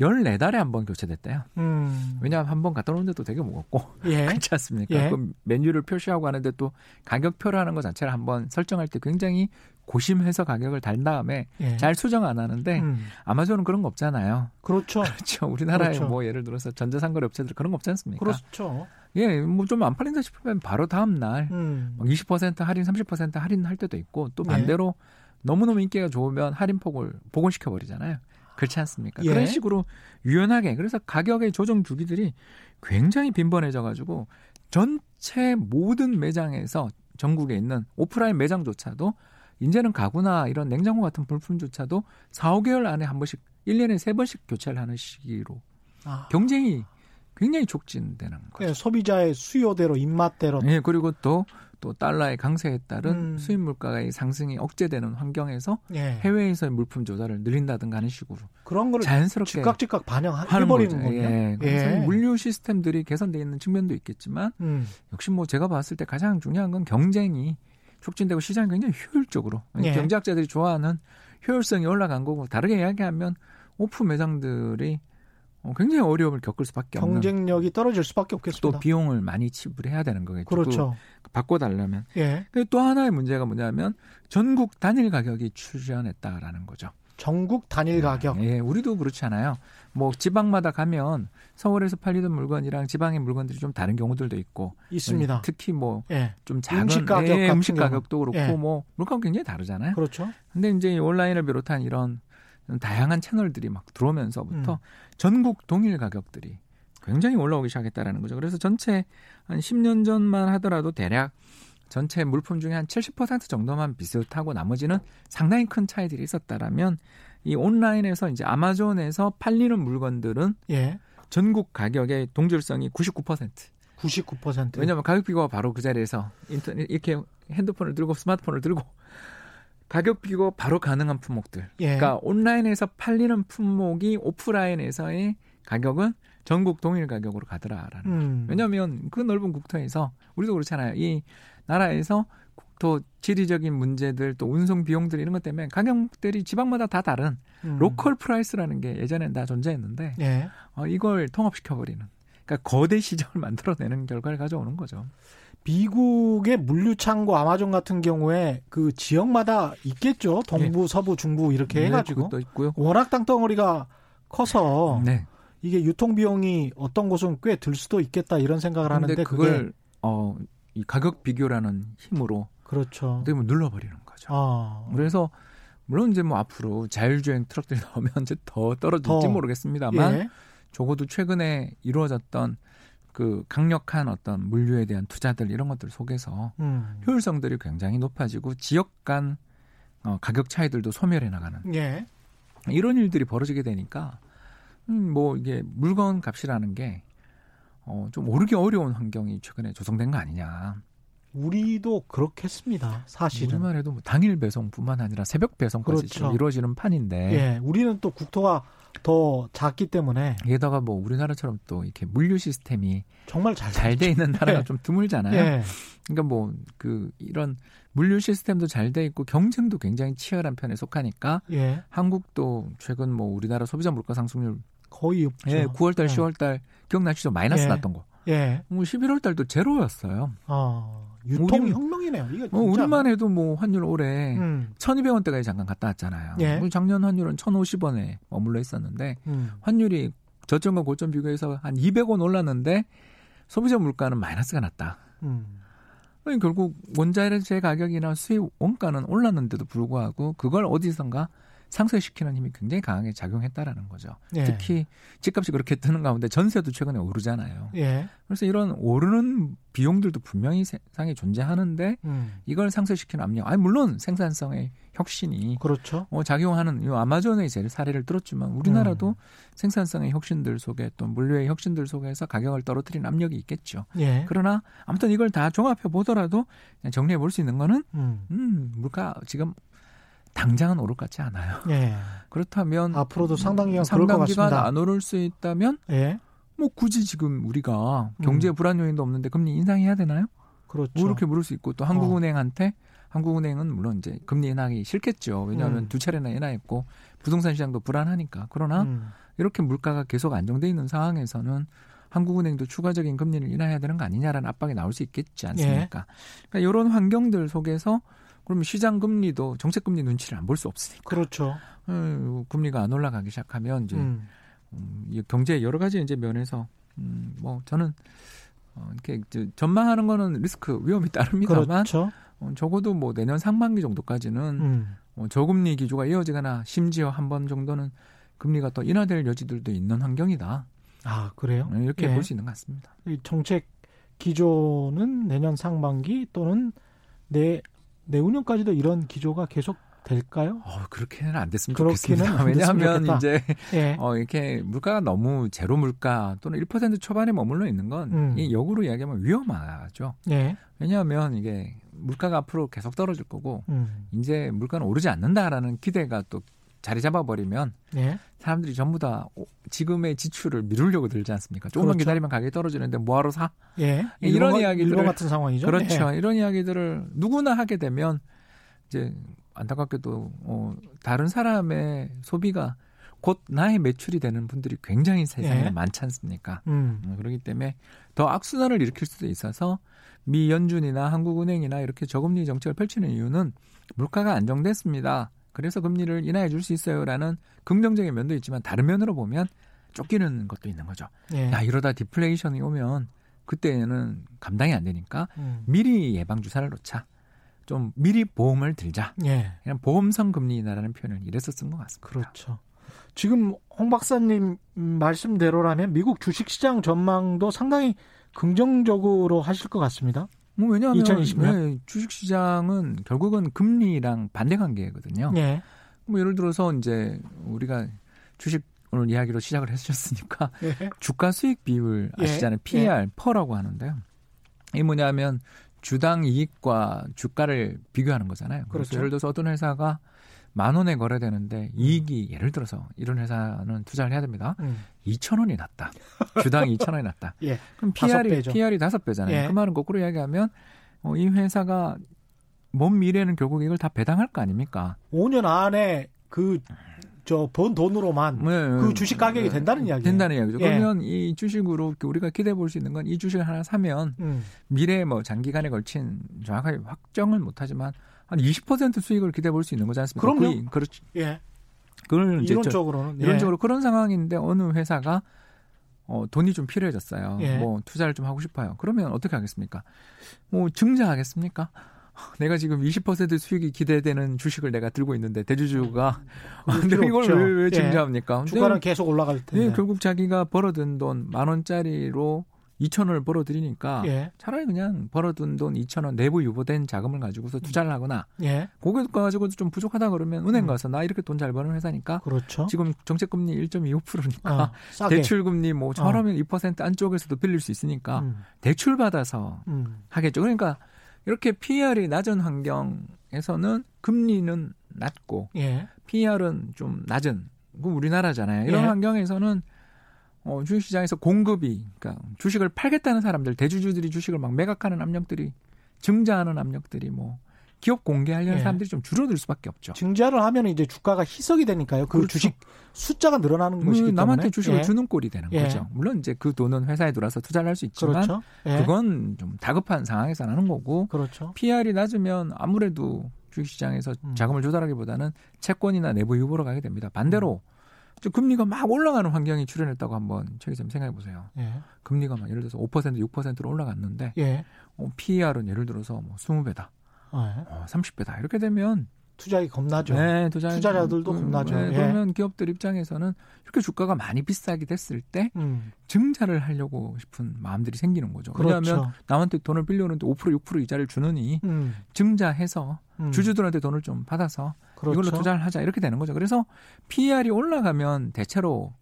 14달에 한 번 교체됐대요. 음. 왜냐하면 한 번 갖다 놓는데도 되게 무겁고 예. 그렇지 않습니까? 예. 그 메뉴를 표시하고 하는데 또 가격표라는 것 자체를 한번 설정할 때 굉장히 고심해서 가격을 달 다음에 예. 잘 수정 안 하는데 음. 아마존은 그런 거 없잖아요. 그렇죠. 그렇죠. 우리나라에 그렇죠. 뭐 예를 들어서 전자상거래 업체들 그런 거 없지 않습니까? 그렇죠. 예, 뭐 좀 안 팔린다 싶으면 바로 다음 날 음. 20% 할인, 30% 할인할 때도 있고 또 반대로 예. 너무너무 인기가 좋으면 할인폭을 복원시켜 버리잖아요. 그렇지 않습니까? 예. 그런 식으로 유연하게 그래서 가격의 조정 주기들이 굉장히 빈번해져 가지고 전체 모든 매장에서 전국에 있는 오프라인 매장조차도 이제는 가구나 이런 냉장고 같은 물품조차도 4, 5개월 안에 한 번씩 1년에 3번씩 교체를 하는 시기로 아. 경쟁이 굉장히 촉진되는 거죠. 네, 소비자의 수요대로 입맛대로. 네, 그리고 또또 달러의 강세에 따른 음. 수입 물가의 상승이 억제되는 환경에서 예. 해외에서의 물품 조달을 늘린다든가 하는 식으로 그런 거를 자연스럽게 즉각 즉각 반영해버리는 거죠. 예. 그래서 예. 물류 시스템들이 개선되어 있는 측면도 있겠지만 음. 역시 뭐 제가 봤을 때 가장 중요한 건 경쟁이 촉진되고 시장이 굉장히 효율적으로 예. 경제학자들이 좋아하는 효율성이 올라간 거고 다르게 이야기하면 오프 매장들이 어, 굉장히 어려움을 겪을 수밖에 없는 경쟁력이 떨어질 수밖에 없겠습니다. 또 비용을 많이 지불해야 되는 거겠죠. 그렇죠. 바꿔달라면. 예. 또 하나의 문제가 뭐냐면 전국 단일 가격이 출현했다라는 거죠. 전국 단일 가격. 예, 우리도 그렇잖아요. 뭐 지방마다 가면 서울에서 팔리던 물건이랑 지방의 물건들이 좀 다른 경우들도 있고 있습니다. 특히 뭐좀 예. 작은 음식 가격 예, 음식 가격도 그렇고 예. 뭐 물건 굉장히 다르잖아요. 그렇죠. 근데 이제 온라인을 비롯한 이런 다양한 채널들이 막 들어오면서부터 음. 전국 동일 가격들이 굉장히 올라오기 시작했다라는 거죠. 그래서 전체 한 10년 전만 하더라도 대략 전체 물품 중에 한 70% 정도만 비슷하고 나머지는 상당히 큰 차이들이 있었다라면 이 온라인에서 이제 아마존에서 팔리는 물건들은 예. 전국 가격의 동질성이 99%. 99%. 왜냐하면 가격 비교가 바로 그 자리에서 인터넷 이렇게 핸드폰을 들고 스마트폰을 들고 가격 비교 바로 가능한 품목들. 예. 그러니까 온라인에서 팔리는 품목이 오프라인에서의 가격은 전국 동일 가격으로 가더라라는 음. 왜냐하면 그 넓은 국토에서 우리도 그렇잖아요. 이 나라에서 또 지리적인 문제들 또 운송 비용들 이런 것 때문에 가격들이 지방마다 다 다른 음. local price라는 게 예전엔 다 존재했는데 예. 어, 이걸 통합시켜 버리는 그러니까 거대 시장을 만들어내는 결과를 가져오는 거죠. 미국의 물류창고 아마존 같은 경우에 그 지역마다 있겠죠. 동부, 네. 서부, 중부 이렇게 네, 해가지고 있고요. 워낙 땅덩어리가 커서 네. 이게 유통 비용이 어떤 곳은 꽤 들 수도 있겠다 이런 생각을 하는데 그걸 어, 이 가격 비교라는 힘으로 그렇죠. 되면 눌러버리는 거죠. 아. 그래서 물론 이제 뭐 앞으로 자율주행 트럭들이 나오면 이제 더 떨어질지 더. 모르겠습니다만 예. 적어도 최근에 이루어졌던 그 강력한 어떤 물류에 대한 투자들 이런 것들 속에서 음. 효율성들이 굉장히 높아지고 지역 간 어, 가격 차이들도 소멸해 나가는 예. 이런 일들이 벌어지게 되니까 음, 뭐 이게 물건 값이라는 게 어, 좀 오르기 어려운 환경이 최근에 조성된 거 아니냐. 우리도 그렇겠습니다. 사실은. 우리만 해도 뭐 당일 배송뿐만 아니라 새벽 배송까지 그렇죠. 이루어지는 판인데. 예, 우리는 또 국토가 더 작기 때문에. 게다가 뭐 우리나라처럼 또 이렇게 물류 시스템이 정말 잘돼 있는 나라가 예. 좀 드물잖아요. 예. 그러니까 뭐 그 이런 물류 시스템도 잘 돼 있고 경쟁도 굉장히 치열한 편에 속하니까 예. 한국도 최근 뭐 우리나라 소비자 물가 상승률 거의 없죠. 예, 9월 달, 예. 10월 달 기억나시죠? 마이너스 예. 났던 거. 예. 뭐 11월 달도 제로였어요. 아. 유통 혁명이네요. 이게 어, 우리만 해도 뭐 환율 올해 음. 1,200원대까지 잠깐 갔다 왔잖아요. 예. 작년 환율은 1,050원에 머물러 있었는데 음. 환율이 저점과 고점 비교해서 한 200원 올랐는데 소비자 물가는 마이너스가 났다. 음. 결국 원자재 가격이나 수입 원가는 올랐는데도 불구하고 그걸 어디선가 상쇄시키는 힘이 굉장히 강하게 작용했다라는 거죠. 예. 특히 집값이 그렇게 뜨는 가운데 전세도 최근에 오르잖아요. 예. 그래서 이런 오르는 비용들도 분명히 세상에 존재하는데 음. 이걸 상쇄시키는 압력. 아니 물론 생산성의 혁신이 그렇죠. 어, 작용하는 이 아마존의 제를 사례를 들었지만 우리나라도 음. 생산성의 혁신들 속에 또 물류의 혁신들 속에서 가격을 떨어뜨리는 압력이 있겠죠. 예. 그러나 아무튼 이걸 다 종합해 보더라도 정리해 볼 수 있는 거는 음. 음, 물가 지금 당장은 오를 것 같지 않아요. 예. 그렇다면 앞으로도 상당 기간 상당 기간 안 오를 수 있다면 예. 뭐 굳이 지금 우리가 경제 음. 불안 요인도 없는데 금리 인상해야 되나요? 그렇죠. 뭐 이렇게 물을 수 있고 또 한국은행한테 어. 한국은행은 물론 이제 금리 인하기 싫겠죠. 왜냐하면 음. 두 차례나 인하했고 부동산 시장도 불안하니까. 그러나 음. 이렇게 물가가 계속 안정돼 있는 상황에서는 한국은행도 추가적인 금리를 인하해야 되는 거 아니냐라는 압박이 나올 수 있겠지 않습니까? 예. 그러니까 이런 환경들 속에서 그러면 시장 금리도 정책 금리 눈치를 안 볼 수 없으니까. 그렇죠. 음, 금리가 안 올라가기 시작하면 이제 음. 음, 경제 여러 가지 이제 면에서 음, 뭐 저는 어, 이렇게 전망하는 거는 리스크 위험이 따릅니다만 그렇죠. 어, 적어도 뭐 내년 상반기 정도까지는 음. 어, 저금리 기조가 이어지거나 심지어 한 번 정도는 금리가 또 인하될 여지들도 있는 환경이다. 아 그래요? 네, 이렇게 예. 볼수 있는 것 같습니다. 이 정책 기조는 내년 상반기 또는 내 내후년까지도 이런 기조가 계속 될까요? 어, 그렇게는 안 됐으면 좋겠습니다. 왜냐하면 이제 예. 어, 이렇게 물가가 너무 제로 물가 또는 1% 초반에 머물러 있는 건 음. 이 역으로 이야기하면 위험하죠. 예. 왜냐하면 이게 물가가 앞으로 계속 떨어질 거고 음. 이제 물가는 오르지 않는다라는 기대가 또 자리 잡아버리면 예. 사람들이 전부 다 지금의 지출을 미루려고 들지 않습니까? 조금만 그렇죠. 기다리면 가격이 떨어지는데 뭐하러 사? 예. 이런 이야기들 일본 같은 상황이죠. 그렇죠. 예. 이런 이야기들을 누구나 하게 되면 이제 안타깝게도 어, 다른 사람의 소비가 곧 나의 매출이 되는 분들이 굉장히 세상에 예. 많지 않습니까? 음. 음, 그렇기 때문에 더 악순환을 일으킬 수도 있어서 미 연준이나 한국은행이나 이렇게 저금리 정책을 펼치는 이유는 물가가 안정됐습니다. 그래서 금리를 인하해 줄 수 있어요라는 긍정적인 면도 있지만 다른 면으로 보면 쫓기는 것도 있는 거죠. 예. 야 이러다 디플레이션이 오면 그때는 감당이 안 되니까 음. 미리 예방 주사를 놓자. 좀 미리 보험을 들자. 예. 그냥 보험성 금리라는 표현을 이래서 쓴 것 같습니다. 그렇죠. 지금 홍 박사님 말씀대로라면 미국 주식시장 전망도 상당히 긍정적으로 하실 것 같습니다. 뭐 왜냐하면 2020 년? 네, 주식시장은 결국은 금리랑 반대 관계거든요. 예. 뭐 예를 들어서 이제 우리가 주식 오늘 이야기로 시작을 해주셨으니까 예. 주가 수익 비율 예. 아시잖아요. PER, 퍼라고 하는데요. 이 뭐냐면 주당 이익과 주가를 비교하는 거잖아요. 그래서 그렇죠. 예를 들어서 어떤 회사가 만 원에 거래되는데 이익이 예를 들어서 이런 회사는 투자를 해야 됩니다. 음. 2천 원이 났다. 주당 2천 원이 났다. 예. 그럼 PR이 배죠. PR이 다섯 배잖아요. 예. 그 말은 거꾸로 이야기하면 어, 이 회사가 먼 미래에는 결국 이걸 다 배당할 거 아닙니까? 5년 안에 그 저번 돈으로만 네, 그 주식 가격이 된다는 이야기예요. 된다는 이야기죠. 예. 그러면 이 주식으로 우리가 기대해 볼 수 있는 건 이 주식을 하나 사면 음. 미래에 뭐 장기간에 걸친 정확하게 확정을 못하지만 한 20% 수익을 기대해 볼 수 있는 거지 않습니까? 그럼요. 거의 그렇죠. 예. 그걸 이제 저- 이론적으로는 예. 이론적으로 그런 상황인데 어느 회사가 어, 돈이 좀 필요해졌어요. 예. 뭐 투자를 좀 하고 싶어요. 그러면 어떻게 하겠습니까? 뭐 증자하겠습니까? 내가 지금 20% 수익이 기대되는 주식을 내가 들고 있는데 대주주가 아, 그럴 근데 이걸 없죠. 왜, 왜 예. 증자합니까? 근데 주가는 계속 올라갈 텐데. 예, 결국 자기가 벌어둔 돈만 원짜리로 2천 원을 벌어들이니까 예. 차라리 그냥 벌어둔 돈 2천 원 내부 유보된 자금을 가지고서 투자를 하거나 예. 그거 가지고도 좀 부족하다 그러면 은행 음. 가서 나 이렇게 돈 잘 버는 회사니까 그렇죠. 지금 정책 금리 1.25%니까 어, 싸게. 대출 금리 뭐 저러면 2% 안쪽에서도 빌릴 수 있으니까 음. 대출 받아서 음. 하겠죠. 그러니까 이렇게 PR이 낮은 환경에서는 금리는 낮고 예. PR은 좀 낮은 그 우리나라잖아요. 이런 예. 환경에서는 어, 주식시장에서 공급이 그러니까 주식을 팔겠다는 사람들 대주주들이 주식을 막 매각하는 압력들이 증자하는 압력들이 뭐 기업 공개하려는 예. 사람들이 좀 줄어들 수밖에 없죠. 증자를 하면 이제 주가가 희석이 되니까요. 그 그렇죠. 주식 숫자가 늘어나는 그 것이기 때문에 남한테 주식을 예. 주는 꼴이 되는 예. 거죠. 물론 이제 그 돈은 회사에 들어와서 투자를 할 수 있지만 그렇죠. 예. 그건 좀 다급한 상황에서 하는 거고 그렇죠. PR이 낮으면 아무래도 주식시장에서 음. 자금을 조달하기보다는 채권이나 내부 유보로 가게 됩니다. 반대로 저 금리가 막 올라가는 환경이 출현했다고 한번 최 기자님 생각해 보세요. 예. 금리가 막 예를 들어서 5% 6%로 올라갔는데 예. 어, PER은 예를 들어서 뭐 20배다, 예. 어, 30배다 이렇게 되면 투자기 겁나죠. 네, 투자, 투자자들도 겁나죠. 예. 그러면 기업들 입장에서는 이렇게 주가가 많이 비싸게 됐을 때 음. 증자를 하려고 싶은 마음들이 생기는 거죠. 그렇죠. 왜냐하면 남한테 돈을 빌려오는데 5% 6% 이자를 주느니 음. 증자해서 음. 주주들한테 돈을 좀 받아서 그렇죠. 이걸로 투자를 하자 이렇게 되는 거죠. 그래서 PER이 올라가면 대체로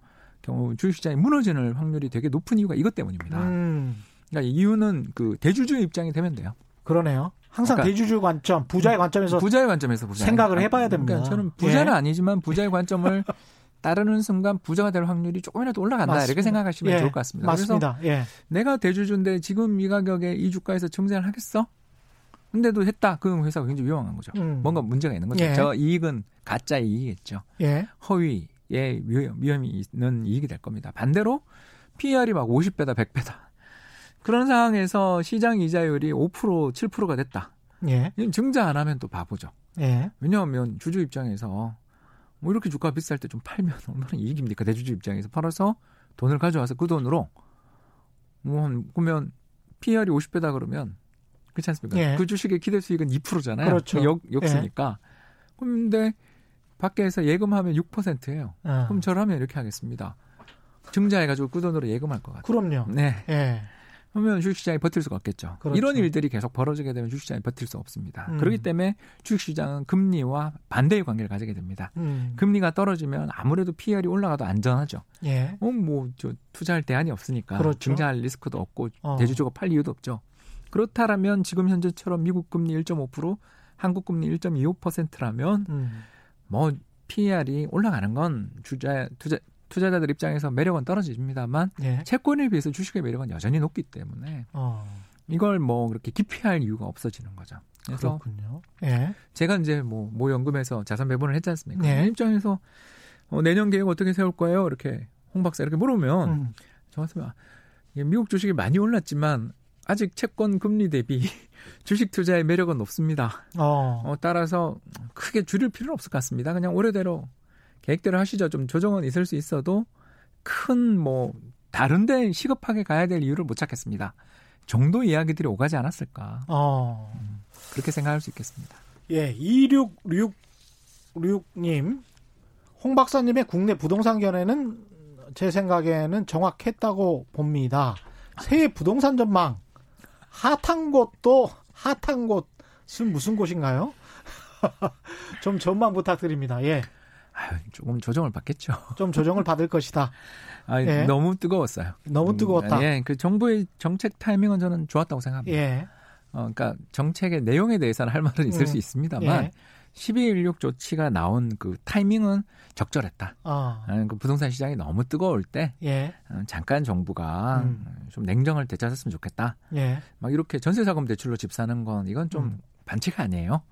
경우 주식시장이 무너지는 확률이 되게 높은 이유가 이것 때문입니다. 음. 그러니까 이유는 그 대주주 입장이 되면 돼요. 그러네요. 항상 그러니까 대주주 관점, 부자의 관점에서 부자의 관점에서 보자. 생각을 해봐야 됩니다. 그러니까 저는 부자는 예. 아니지만 부자의 관점을 따르는 순간 부자가 될 확률이 조금이라도 올라간다 맞습니다. 이렇게 생각하시면 예, 좋을 것 같습니다. 그래서 맞습니다. 예. 내가 대주주인데 지금 이 가격에 이 주가에서 증자를 하겠어? 근데도 했다. 그 회사가 굉장히 위험한 거죠. 음. 뭔가 문제가 있는 거죠. 예. 저 이익은 가짜 이익이겠죠. 예. 허위의 위험, 위험이 있는 이익이 될 겁니다. 반대로 PER이 막 50배다, 100배다. 그런 상황에서 시장 이자율이 5% 7%가 됐다. 예. 증자 안 하면 또 바보죠. 예. 왜냐하면 주주 입장에서 뭐 이렇게 주가 비쌀 때 좀 팔면 얼마나 이익입니까? 대주주 입장에서 팔아서 돈을 가져와서 그 돈으로 뭐 한- 그러면 PER이 50배다 그러면 그렇지 않습니까? 예. 그 주식의 기대 수익은 2%잖아요. 그렇죠. 역, 역수니까. 그런데 밖에서 예금하면 6%예요. 어. 그럼 저라면 이렇게 하겠습니다. 증자해가지고 그 돈으로 예금할 것 같아요. 그럼요. 네. 예. 그러면 주식시장이 버틸 수가 없겠죠. 그렇죠. 이런 일들이 계속 벌어지게 되면 주식시장이 버틸 수 없습니다. 음. 그렇기 때문에 주식시장은 금리와 반대의 관계를 가지게 됩니다. 음. 금리가 떨어지면 아무래도 PER이 올라가도 안전하죠. 예. 어, 뭐, 저, 투자할 대안이 없으니까. 그렇죠. 증자할 리스크도 없고, 어. 대주주가 팔 이유도 없죠. 그렇다라면 지금 현재처럼 미국 금리 1.5%, 한국 금리 1.25%라면, 음. 뭐, PER이 올라가는 건 주자, 투자, 투자자들 입장에서 매력은 떨어집니다만, 예. 채권에 비해서 주식의 매력은 여전히 높기 때문에, 어. 이걸 뭐, 그렇게 기피할 이유가 없어지는 거죠. 그래서 그렇군요. 예. 제가 이제 뭐, 모연금에서 자산 배분을 했지 않습니까? 네. 그 입장에서, 어, 내년 계획 어떻게 세울 거예요? 이렇게, 홍 박사 이렇게 물으면, 음. 저한테 막, 이게 미국 주식이 많이 올랐지만, 아직 채권 금리 대비 주식 투자의 매력은 높습니다. 어. 어, 따라서 크게 줄일 필요는 없을 것 같습니다. 그냥 올해대로 계획대로 하시죠. 좀 조정은 있을 수 있어도 큰 뭐 다른데 시급하게 가야 될 이유를 못 찾겠습니다. 정도 이야기들이 오가지 않았을까. 어. 음, 그렇게 생각할 수 있겠습니다. 예, 2666님. 홍 박사님의 국내 부동산 견해는 제 생각에는 정확했다고 봅니다. 새해 부동산 전망 핫한 곳도 핫한 곳은 무슨 곳인가요? 좀 전망 부탁드립니다. 예. 아유, 조금 조정을 받겠죠. 좀 조정을 받을 것이다. 아, 예. 너무 뜨거웠어요. 너무 뜨거웠다. 음, 예, 그 정부의 정책 타이밍은 저는 좋았다고 생각합니다. 예. 어, 그러니까 정책의 내용에 대해서는 할 말은 있을 음. 수 있습니다만 예. 12.16 조치가 나온 그 타이밍은 적절했다. 어. 그 부동산 시장이 너무 뜨거울 때 예. 어, 잠깐 정부가 음. 좀 냉정을 되찾았으면 좋겠다. 예. 막 이렇게 전세자금 대출로 집 사는 건 이건 좀 음. 반칙 아니에요.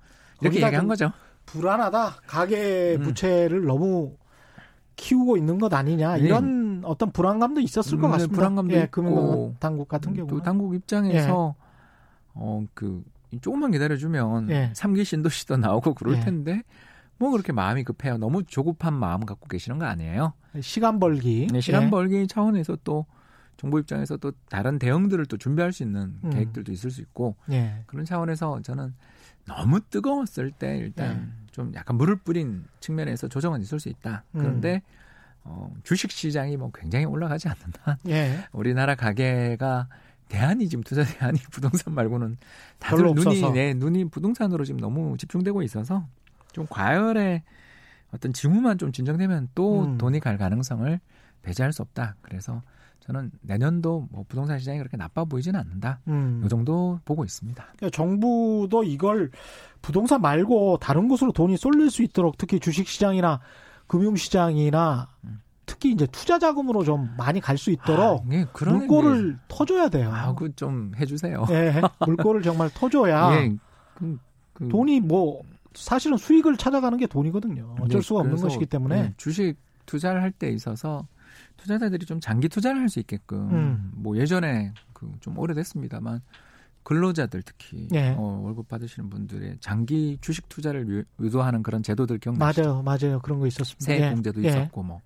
이렇게 얘기한 거죠. 불안하다. 가계 음. 부채를 음. 너무 키우고 있는 것 아니냐 예. 이런 예. 어떤 불안감도 있었을 것 음, 네, 같습니다. 불안감도 예, 있고 당국 같은 경우 또 당국 입장에서 예. 어그 조금만 기다려주면 예. 3기 신도시도 나오고 그럴 예. 텐데 뭐 그렇게 마음이 급해요. 너무 조급한 마음 갖고 계시는 거 아니에요? 시간 벌기. 네, 시간 예. 벌기 차원에서 또 정부 입장에서 또 다른 대응들을 또 준비할 수 있는 음. 계획들도 있을 수 있고 예. 그런 차원에서 저는 너무 뜨거웠을 때 일단 예. 좀 약간 물을 뿌린 측면에서 조정은 있을 수 있다. 그런데 음. 어, 주식 시장이 뭐 굉장히 올라가지 않는다. 예. 우리나라 가계가 대안이 지금 투자 대안이 부동산 말고는 다들 눈이 네, 눈이 부동산으로 지금 너무 집중되고 있어서 좀 과열의 어떤 징후만 좀 진정되면 또 음. 돈이 갈 가능성을 배제할 수 없다. 그래서 저는 내년도 뭐 부동산 시장이 그렇게 나빠 보이지는 않는다. 음. 이 정도 보고 있습니다. 그러니까 정부도 이걸 부동산 말고 다른 곳으로 돈이 쏠릴 수 있도록 특히 주식 시장이나 금융 시장이나 음. 특히 이제 투자 자금으로 좀 많이 갈 수 있도록 아, 네, 그런 물꼬를 네. 터줘야 돼요. 아, 그좀 해주세요. 예, 물꼬를 정말 터줘야 예, 그, 그, 돈이 뭐 사실은 수익을 찾아가는 게 돈이거든요. 어쩔 네, 수가 없는 것이기 때문에 네, 주식 투자를 할 때 있어서 투자자들이 좀 장기 투자를 할 수 있게끔 음. 뭐 예전에 그 좀 오래됐습니다만 근로자들 특히 네. 어, 월급 받으시는 분들의 장기 주식 투자를 유도하는 그런 제도들 기억나시죠? 맞아요, 맞아요. 그런 거 있었습니다. 세액 공제도 예. 있었고 뭐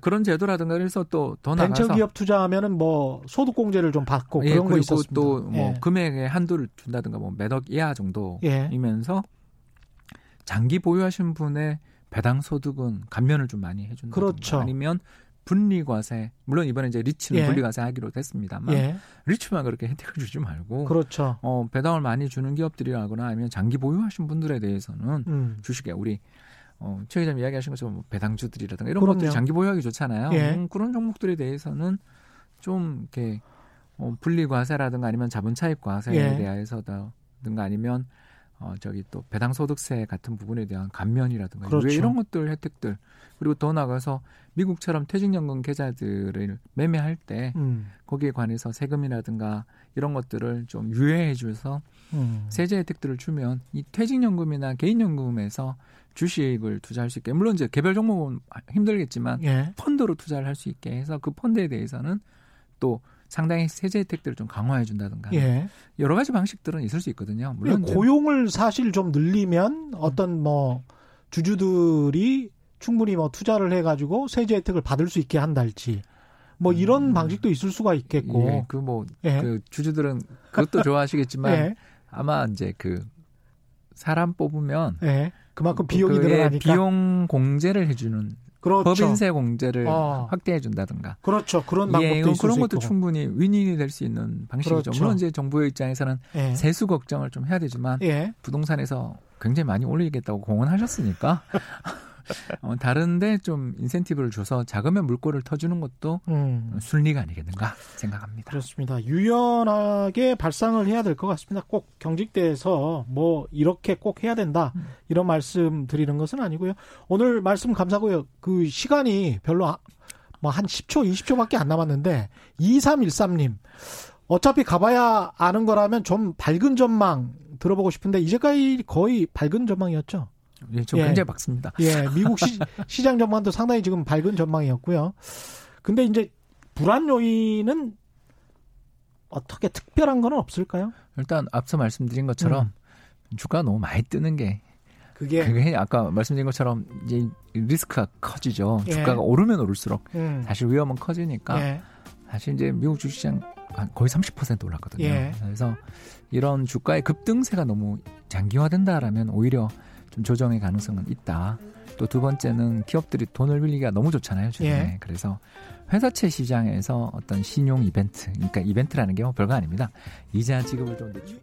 그런 제도라든가 그래서 또 더 나가서 벤처 기업 투자하면은 뭐 소득 공제를 좀 받고 예, 그런 거 있었습니다. 또뭐 예. 금액의 한도를 준다든가 뭐 매덕 이하 정도이면서 예. 장기 보유하신 분의 배당 소득은 감면을 좀 많이 해준다. 그렇죠. 아니면 분리과세 물론 이번에 이제 리츠는 예. 분리과세 하기로 됐습니다만 예. 리츠만 그렇게 혜택을 주지 말고 그렇죠. 어 배당을 많이 주는 기업들이라거나 아니면 장기 보유하신 분들에 대해서는 음. 주식에 우리 어, 최 기자님 이야기하신 것처럼 뭐 배당주들이라든가 이런 그럼요. 것들이 장기 보유하기 좋잖아요. 예. 음, 그런 종목들에 대해서는 좀 이렇게 어, 분리과세라든가 아니면 자본 차익 과세에 예. 대해서든가 아니면 어, 저기 또 배당소득세 같은 부분에 대한 감면이라든가 그렇죠. 이런 것들 혜택들 그리고 더 나가서 미국처럼 퇴직연금 계좌들을 매매할 때 음. 거기에 관해서 세금이라든가 이런 것들을 좀 유예해 줘서 음. 세제 혜택들을 주면 이 퇴직연금이나 개인연금에서 주식을 투자할 수 있게 물론 이제 개별 종목은 힘들겠지만 예. 펀드로 투자를 할 수 있게 해서 그 펀드에 대해서는 또 상당히 세제 혜택들을 좀 강화해 준다든가 예. 여러 가지 방식들은 있을 수 있거든요. 물론 고용을 사실 좀 늘리면 어떤 뭐 주주들이 충분히 뭐 투자를 해가지고 세제 혜택을 받을 수 있게 한달지 뭐 이런 음. 방식도 있을 수가 있겠고 예, 그뭐 예. 그 주주들은 그것도 좋아하시겠지만 예. 아마 이제 그 사람 뽑으면 예. 그만큼 비용이 늘어나니까 비용 공제를 해주는 그렇죠. 법인세 공제를 어. 확대해 준다든가. 그렇죠. 그런 방법도 예, 그런 것도 있고. 충분히 윈윈이 될 수 있는 방식이죠. 그렇죠. 물론 이제 정부의 입장에서는 예. 세수 걱정을 좀 해야 되지만 예. 부동산에서 굉장히 많이 올리겠다고 공언하셨으니까 어, 다른데 좀 인센티브를 줘서 작으면 물꼬를 터주는 것도 음. 순리가 아니겠는가 생각합니다. 그렇습니다. 유연하게 발상을 해야 될 것 같습니다. 꼭 경직돼서 뭐 이렇게 꼭 해야 된다 음. 이런 말씀 드리는 것은 아니고요. 오늘 말씀 감사고요. 그 시간이 별로 뭐한 10초, 20초밖에 안 남았는데 2313님 어차피 가봐야 아는 거라면 좀 밝은 전망 들어보고 싶은데 이제까지 거의 밝은 전망이었죠. 예, 좀 예. 굉장히 밝습니다. 예, 미국 시, 장 전망도 상당히 지금 밝은 전망이었고요. 근데 이제 불안 요인은 어떻게 특별한 건 없을까요? 일단 앞서 말씀드린 것처럼 음. 주가 너무 많이 뜨는 게 그게 그게 아까 말씀드린 것처럼 이제 리스크가 커지죠. 예. 주가가 오르면 오를수록 음. 사실 위험은 커지니까 예. 사실 이제 미국 주식시장 한 거의 30% 올랐거든요. 예. 그래서 이런 주가의 급등세가 너무 장기화된다라면 오히려 좀 조정의 가능성은 있다. 또 두 번째는 기업들이 돈을 빌리기가 너무 좋잖아요, 최근에. 예. 그래서 회사채 시장에서 어떤 신용 이벤트, 그러니까 이벤트라는 게뭐 별거 아닙니다. 이자 지급을 좀 늦추